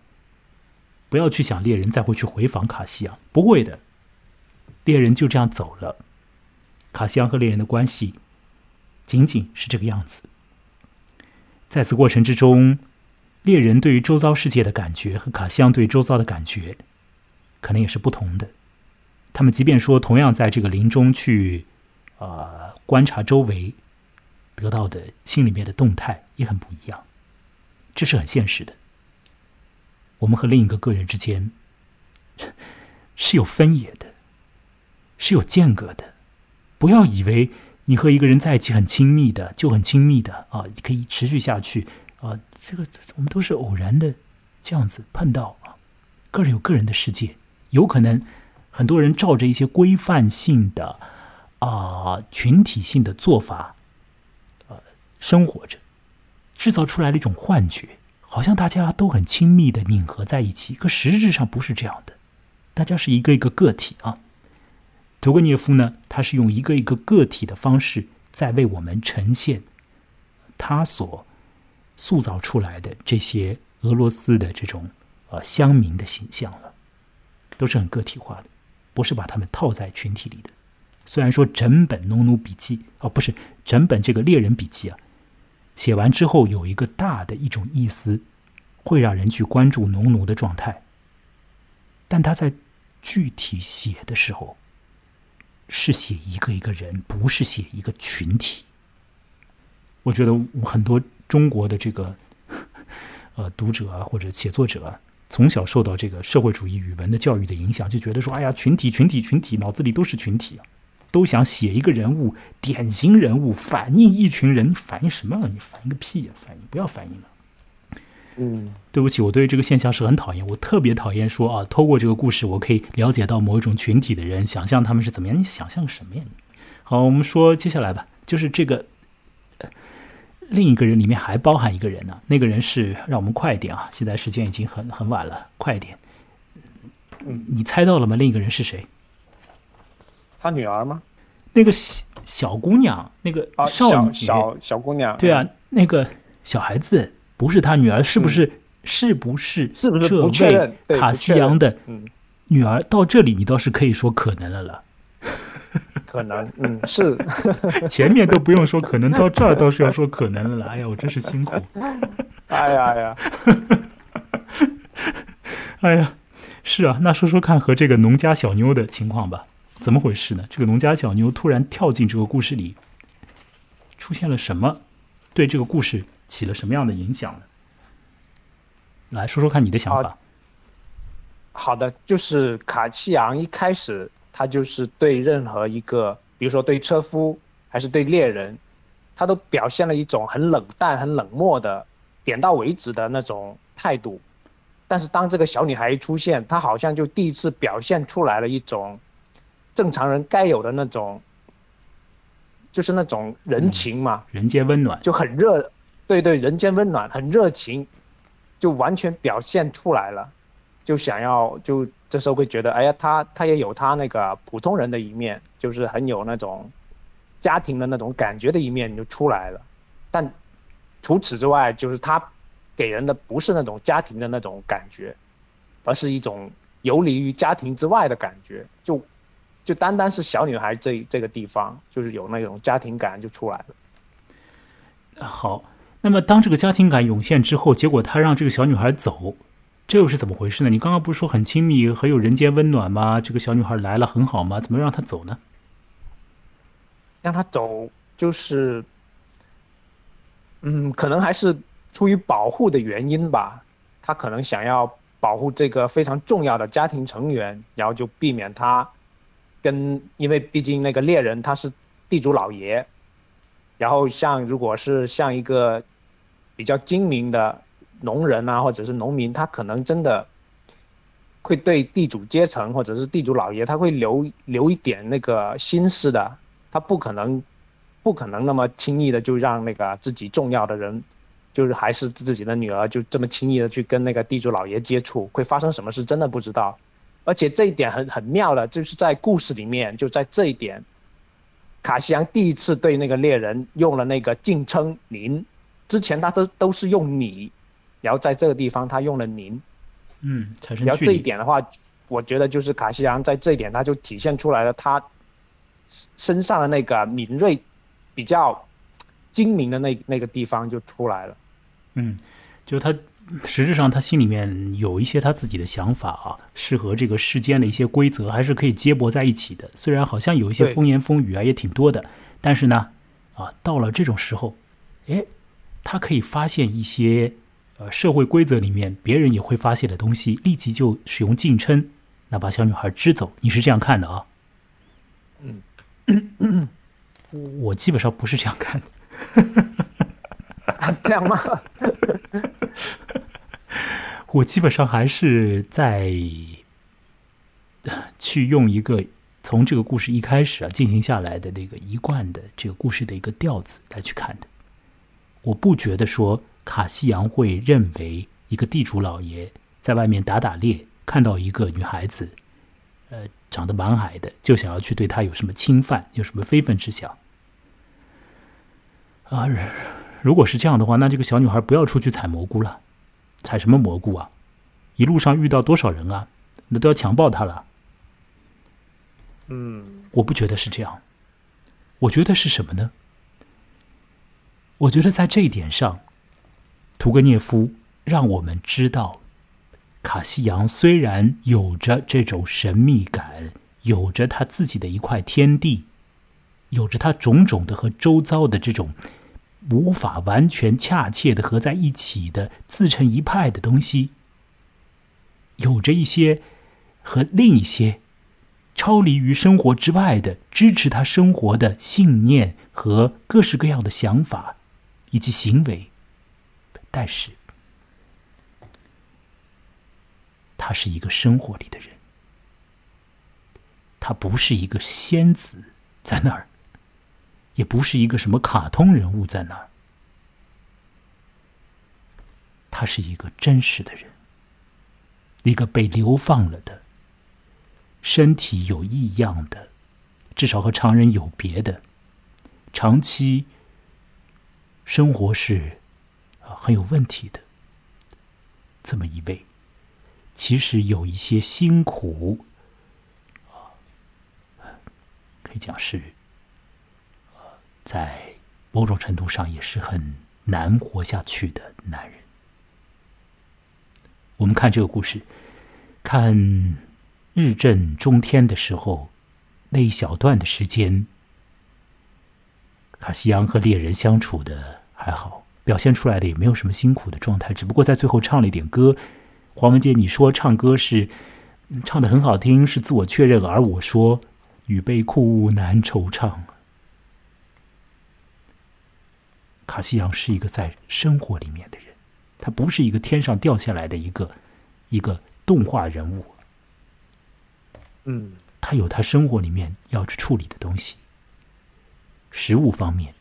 不要去想猎人再会去回访卡西昂，不会的。猎人就这样走了，卡西昂和猎人的关系仅仅是这个样子。在此过程之中，猎人对于周遭世界的感觉和卡西昂对周遭的感觉，可能也是不同的。他们即便说同样在这个林中去，啊。观察周围，得到的心里面的动态也很不一样，这是很现实的。我们和另一个个人之间 是有分野的，是有间隔的。不要以为你和一个人在一起很亲密的，就很亲密的啊，可以持续下去啊。这个我们都是偶然的这样子碰到啊。个人有个人的世界，有可能很多人照着一些规范性的。啊，群体性的做法，呃，生活着，制造出来了一种幻觉，好像大家都很亲密的拧合在一起，可实质上不是这样的，大家是一个一个个体啊。屠格涅夫呢，他是用一个一个个体的方式，在为我们呈现他所塑造出来的这些俄罗斯的这种呃乡民的形象了，都是很个体化的，不是把他们套在群体里的。虽然说整本《农奴笔记》哦，不是整本这个猎人笔记啊，写完之后有一个大的一种意思，会让人去关注农奴的状态，但他在具体写的时候，是写一个一个人，不是写一个群体。我觉得很多中国的这个呃读者，或者写作者，从小受到这个社会主义语文的教育的影响，就觉得说，哎呀，群体、群体、群体，脑子里都是群体，都想写一个人物，典型人物，反映一群人。反映什么？你反映个屁呀！反映不要反映了。嗯，对不起，我对这个现象是很讨厌。我特别讨厌说啊，透过这个故事，我可以了解到某一种群体的人，想象他们是怎么样。你想象什么呀？好，我们说接下来吧，就是这个。另一个人里面还包含一个人呢，那个人是让我们快一点啊！现在时间已经很很晚了，快一点。嗯，你猜到了吗？另一个人是谁？他女儿吗？那个小小姑娘，那个少女，小小姑娘。对啊，那个小孩子不是他女儿，是不是？是不是？是不是这位卡西扬的女儿？到这里，你倒是可以说可能了了。可能，嗯，是，前面都不用说可能，到这儿倒是要说可能了。哎呀，我真是辛苦。哎呀呀，哎呀，是啊，那说说看和这个农家小妞的情况吧，怎么回事呢？这个农家小妞突然跳进这个故事里，出现了什么？对这个故事起了什么样的影响呢？来说说看你的想法。好的，就是卡契昂一开始。他就是对任何一个，比如说对车夫还是对猎人，他都表现了一种很冷淡、很冷漠的、点到为止的那种态度。但是当这个小女孩一出现，他好像就第一次表现出来了一种正常人该有的那种，就是那种人情嘛，人间温暖，就很热，对对，人间温暖，很热情，就完全表现出来了，就想要就。这时候会觉得，哎呀，他他也有他那个普通人的一面，就是很有那种家庭的那种感觉的一面就出来了。但除此之外，就是他给人的不是那种家庭的那种感觉，而是一种游离于家庭之外的感觉。就就单单是小女孩这这个地方，就是有那种家庭感就出来了。好，那么当这个家庭感涌现之后，结果他让这个小女孩走。这又是怎么回事呢？你刚刚不是说很亲密、很有人间温暖吗？这个小女孩来了很好吗？怎么让她走呢？让她走就是，嗯，可能还是出于保护的原因吧。他可能想要保护这个非常重要的家庭成员，然后就避免他跟，因为毕竟那个猎人他是地主老爷，然后像如果是像一个比较精明的。农人啊，或者是农民，他可能真的会对地主阶层或者是地主老爷，他会留留一点那个心思的。他不可能，不可能那么轻易的就让那个自己重要的人，就是还是自己的女儿，就这么轻易的去跟那个地主老爷接触，会发生什么事真的不知道。而且这一点很很妙的，就是在故事里面，就在这一点，卡西扬第一次对那个猎人用了那个敬称“您”，之前他都都是用“你”。然后在这个地方，他用了“您”，嗯，然后这一点的话，我觉得就是卡西扬在这一点，他就体现出来了他身上的那个敏锐、比较精明的那那个地方就出来了。嗯，就他实质上他心里面有一些他自己的想法啊，是和这个世间的一些规则还是可以接驳在一起的。虽然好像有一些风言风语啊，也挺多的，但是呢，啊，到了这种时候，哎，他可以发现一些。呃，社会规则里面别人也会发现的东西，立即就使用敬称，那把小女孩支走。你是这样看的啊？嗯，我基本上不是这样看的。这样吗？我基本上还是在去用一个从这个故事一开始啊进行下来的那个一贯的这个故事的一个调子来去看的。我不觉得说。卡西扬会认为一个地主老爷在外面打打猎，看到一个女孩子，呃，长得蛮矮的，就想要去对她有什么侵犯，有什么非分之想。啊，如果是这样的话，那这个小女孩不要出去采蘑菇了，采什么蘑菇啊？一路上遇到多少人啊？那都要强暴她了。嗯，我不觉得是这样，我觉得是什么呢？我觉得在这一点上。屠格涅夫让我们知道，卡西扬虽然有着这种神秘感，有着他自己的一块天地，有着他种种的和周遭的这种无法完全恰切的合在一起的自成一派的东西，有着一些和另一些超离于生活之外的支持他生活的信念和各式各样的想法以及行为，但是。他是一个生活里的人，他不是一个仙子在那儿，也不是一个什么卡通人物在那儿，他是一个真实的人，一个被流放了的，身体有异样的，至少和常人有别的，长期生活是很有问题的，这么一位。其实有一些辛苦，可以讲是，在某种程度上也是很难活下去的男人。我们看这个故事，看日正中天的时候，那一小段的时间，卡西扬和猎人相处的还好，表现出来的也没有什么辛苦的状态，只不过在最后唱了一点歌。黄文杰，你说唱歌是唱的很好听，是自我确认，而我说与悲哭难惆怅。卡西扬是一个在生活里面的人，他不是一个天上掉下来的一个一个动画人物。嗯，他有他生活里面要去处理的东西。食物方面，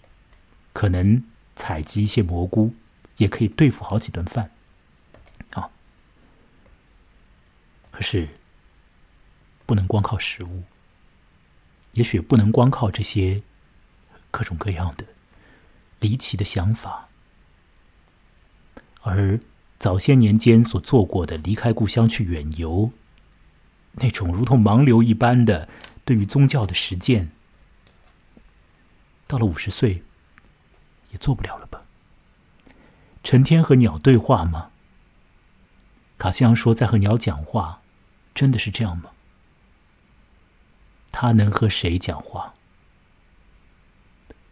可能采集一些蘑菇，也可以对付好几顿饭。啊可是，不能光靠食物，也许不能光靠这些各种各样的离奇的想法，而早些年间所做过的离开故乡去远游，那种如同盲流一般的对于宗教的实践，到了五十岁也做不了了吧？成天和鸟对话吗？卡西昂说，在和鸟讲话。真的是这样吗？他能和谁讲话？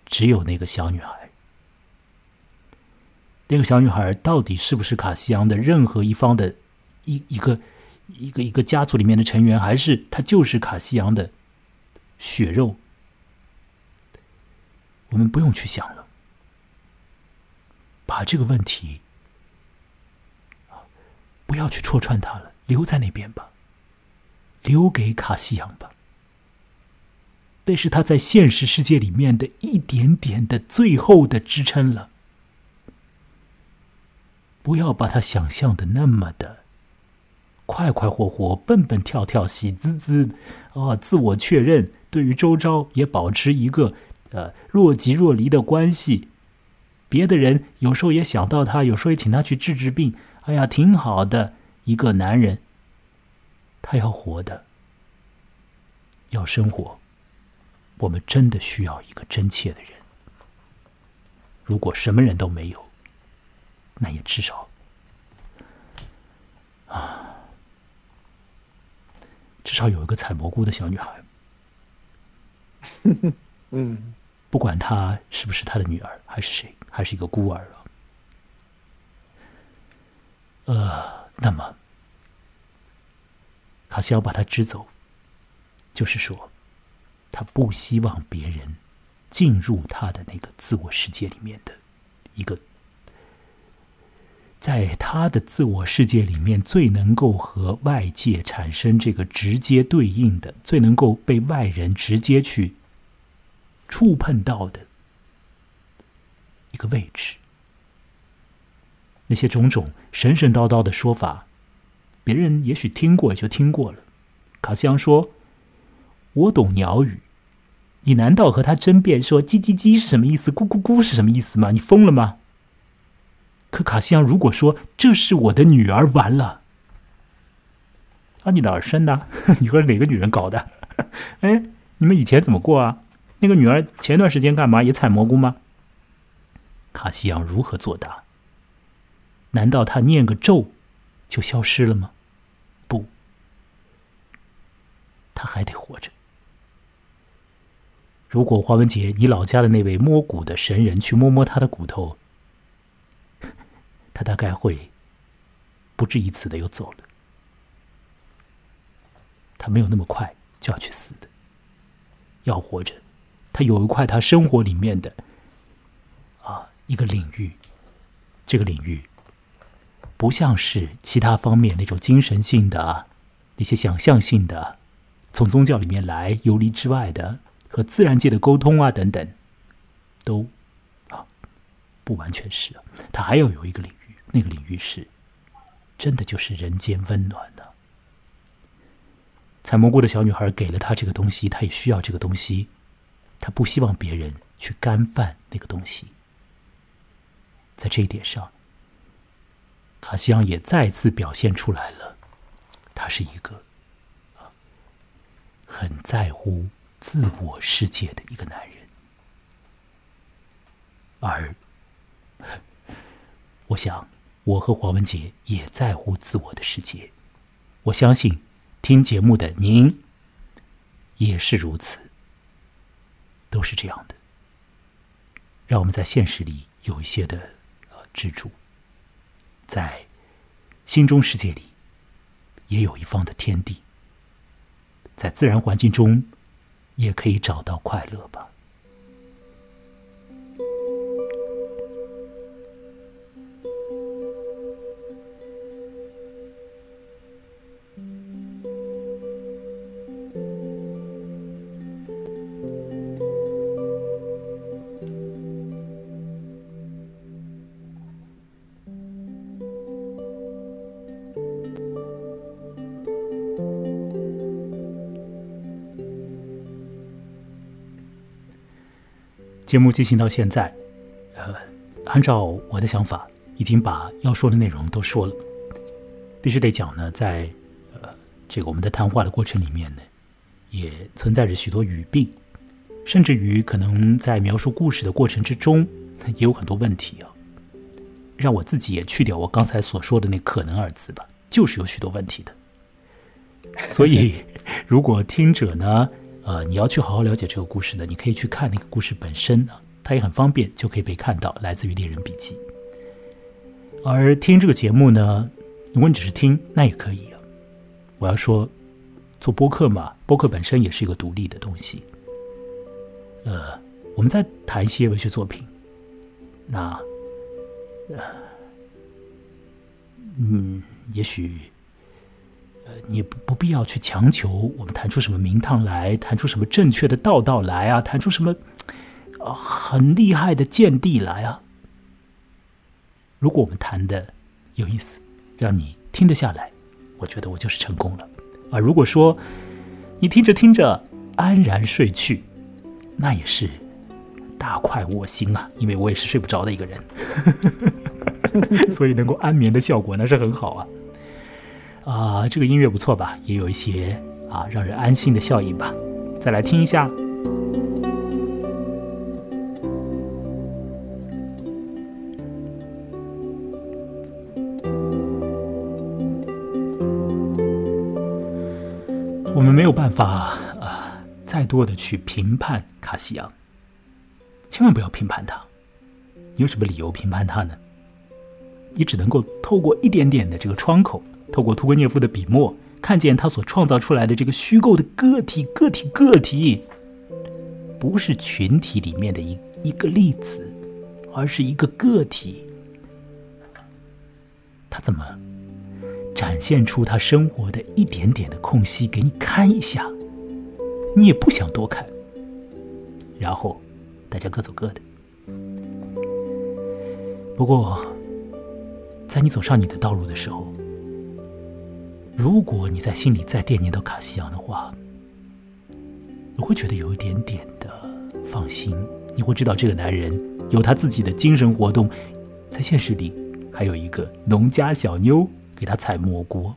只有那个小女孩。那个小女孩到底是不是卡西昂的任何一方的一一个一个一个家族里面的成员，还是她就是卡西昂的血肉？我们不用去想了，把这个问题不要去戳穿他了，留在那边吧。留给卡西昂吧，那是他在现实世界里面的一点点的最后的支撑了。不要把他想象的那么的快快活活、蹦蹦跳跳、喜滋滋，啊，自我确认，对于周遭也保持一个呃若即若离的关系。别的人有时候也想到他，有时候也请他去治治病。哎呀，挺好的一个男人。他要活的，要生活，我们真的需要一个真切的人。如果什么人都没有，那也至少啊，至少有一个采蘑菇的小女孩。嗯，不管她是不是他的女儿，还是谁，还是一个孤儿啊。呃，那么。卡西要把她支走，就是说，他不希望别人进入他的那个自我世界里面的一个，在他的自我世界里面最能够和外界产生这个直接对应的、最能够被外人直接去触碰到的一个位置。那些种种神神叨叨的说法。别人也许听过就听过了。卡西昂说：“我懂鸟语，你难道和他争辩说‘叽叽叽’是什么意思，‘咕咕咕’是什么意思吗？你疯了吗？”可卡西昂如果说这是我的女儿，完了。啊，你哪儿生的？你和哪个女人搞的？哎，你们以前怎么过啊？那个女儿前段时间干嘛？也采蘑菇吗？卡西昂如何作答？难道他念个咒就消失了吗？不，他还得活着。如果华文杰，你老家的那位摸骨的神人去摸摸他的骨头，他大概会不止一次的又走了。他没有那么快就要去死的，要活着，他有一块他生活里面的啊一个领域，这个领域不像是其他方面那种精神性的、那些想象性的，从宗教里面来游离之外的。和自然界的沟通啊，等等，都啊不完全是，他还要有一个领域，那个领域是真的就是人间温暖的。采蘑菇的小女孩给了他这个东西，他也需要这个东西，他不希望别人去干犯那个东西。在这一点上，卡西昂也再次表现出来了，他是一个很在乎。自我世界的一个男人，而 我想，我和黄文杰也在乎自我的世界。我相信，听节目的您也是如此，都是这样的。让我们在现实里有一些的呃支柱，在心中世界里也有一方的天地，在自然环境中。也可以找到快乐吧。节目进行到现在，呃，按照我的想法，已经把要说的内容都说了。必须得讲呢，在呃这个我们的谈话的过程里面呢，也存在着许多语病，甚至于可能在描述故事的过程之中，也有很多问题啊。让我自己也去掉我刚才所说的那“可能”二字吧，就是有许多问题的。所以，如果听者呢？呃，你要去好好了解这个故事呢，你可以去看那个故事本身啊，它也很方便，就可以被看到，来自于《猎人笔记》。而听这个节目呢，如果你只是听，那也可以啊。我要说，做播客嘛，播客本身也是一个独立的东西。呃，我们在谈一些文学作品，那，呃，嗯，也许。呃，你不不必要去强求我们弹出什么名堂来，弹出什么正确的道道来啊，弹出什么啊很厉害的见地来啊。如果我们弹的有意思，让你听得下来，我觉得我就是成功了。啊，如果说你听着听着安然睡去，那也是大快我心啊，因为我也是睡不着的一个人，所以能够安眠的效果那是很好啊。啊，这个音乐不错吧？也有一些啊让人安心的效应吧。再来听一下。我们没有办法啊，再多的去评判卡西昂，千万不要评判他。你有什么理由评判他呢？你只能够透过一点点的这个窗口。透过屠格涅夫的笔墨，看见他所创造出来的这个虚构的个体，个体，个体，不是群体里面的一一个粒子，而是一个个体。他怎么展现出他生活的一点点的空隙给你看一下？你也不想多看，然后大家各走各的。不过，在你走上你的道路的时候。如果你在心里再惦念到卡西昂的话，你会觉得有一点点的放心。你会知道这个男人有他自己的精神活动，在现实里还有一个农家小妞给他采蘑菇。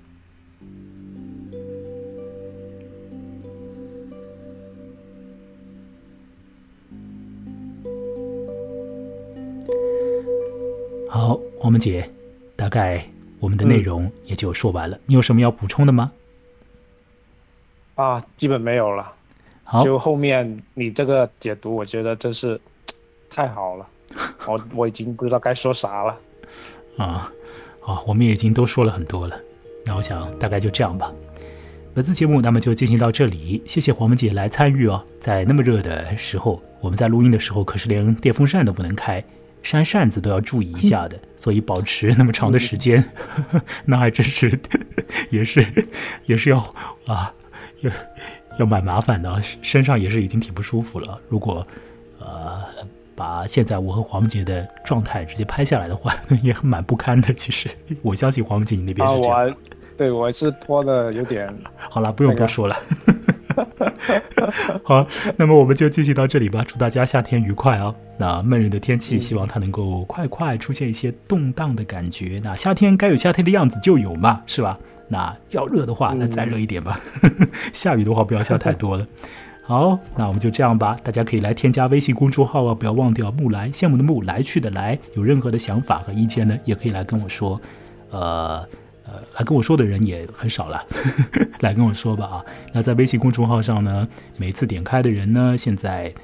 好，黄文姐。大概我们的内容也就说完了。你有什么要补充的吗？啊，基本没有了。好，就后面你这个解读，我觉得真是太好了。我我已经不知道该说啥了。啊，好，我们已经都说了很多了。那我想大概就这样吧。本次节目那么就进行到这里，谢谢黄文姐来参与哦。在那么热的时候，我们在录音的时候可是连电风扇都不能开，扇扇子都要注意一下的。所以保持那么长的时间，那还真是也是也是要啊，要要蛮麻烦的，身上也是已经挺不舒服了。如果呃把现在我和黄木杰的状态直接拍下来的话，也蛮不堪的。其实我相信黄木杰你那边是这样。对，我是拖的有点。好了，不用多说了。好，那么我们就进行到这里吧。祝大家夏天愉快啊！那闷热的天气，希望它能够快快出现一些动荡的感觉。那夏天该有夏天的样子就有嘛，是吧？那要热的话，那再热一点吧。下雨的话，不要下太多了。好，那我们就这样吧。大家可以来添加微信公众号啊，不要忘掉木来，羡慕的木，来去的来。有任何的想法和意见呢，也可以来跟我说。呃。呃，来跟我说的人也很少了，来跟我说吧啊。那在微信公众号上呢，每次点开的人呢，现在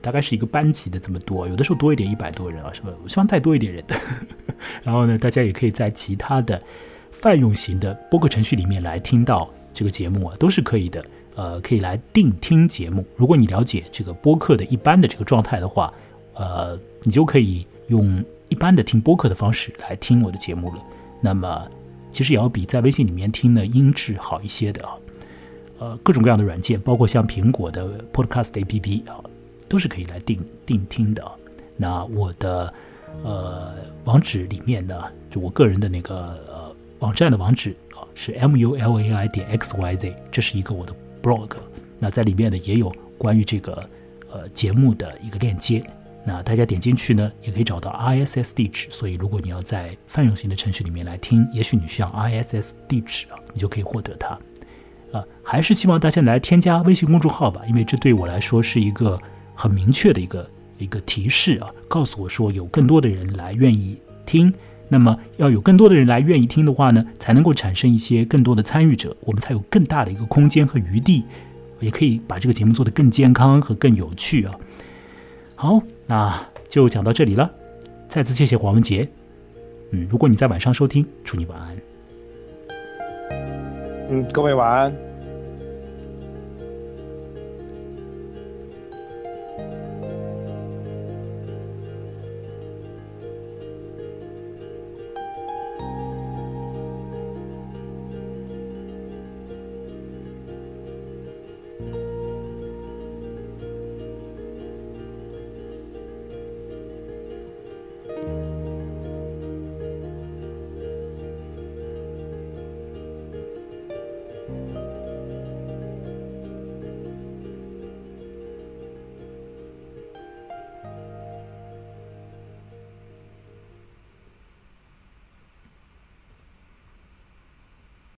大概是一个班级的这么多，有的时候多一点，一百多人啊，是吧？我希望带多一点人。然后呢，大家也可以在其他的泛用型的播客程序里面来听到这个节目啊，都是可以的。呃，可以来定听节目。如果你了解这个播客的一般的这个状态的话，呃，你就可以用一般的听播客的方式来听我的节目了。那么。其实也要比在微信里面听的音质好一些的啊，呃，各种各样的软件，包括像苹果的 Podcast APP 啊，都是可以来定定听的。那我的呃网址里面呢，就我个人的那个呃网站的网址啊，是 mulai 点 xyz，这是一个我的 blog。那在里面呢，也有关于这个呃节目的一个链接。那大家点进去呢，也可以找到 ISS 地址。所以，如果你要在泛用型的程序里面来听，也许你需要 ISS 地址啊，你就可以获得它。啊，还是希望大家来添加微信公众号吧，因为这对我来说是一个很明确的一个一个提示啊，告诉我说有更多的人来愿意听。那么，要有更多的人来愿意听的话呢，才能够产生一些更多的参与者，我们才有更大的一个空间和余地，也可以把这个节目做得更健康和更有趣啊。好。那就讲到这里了，再次谢谢黄文杰。嗯，如果你在晚上收听，祝你晚安。嗯，各位晚安。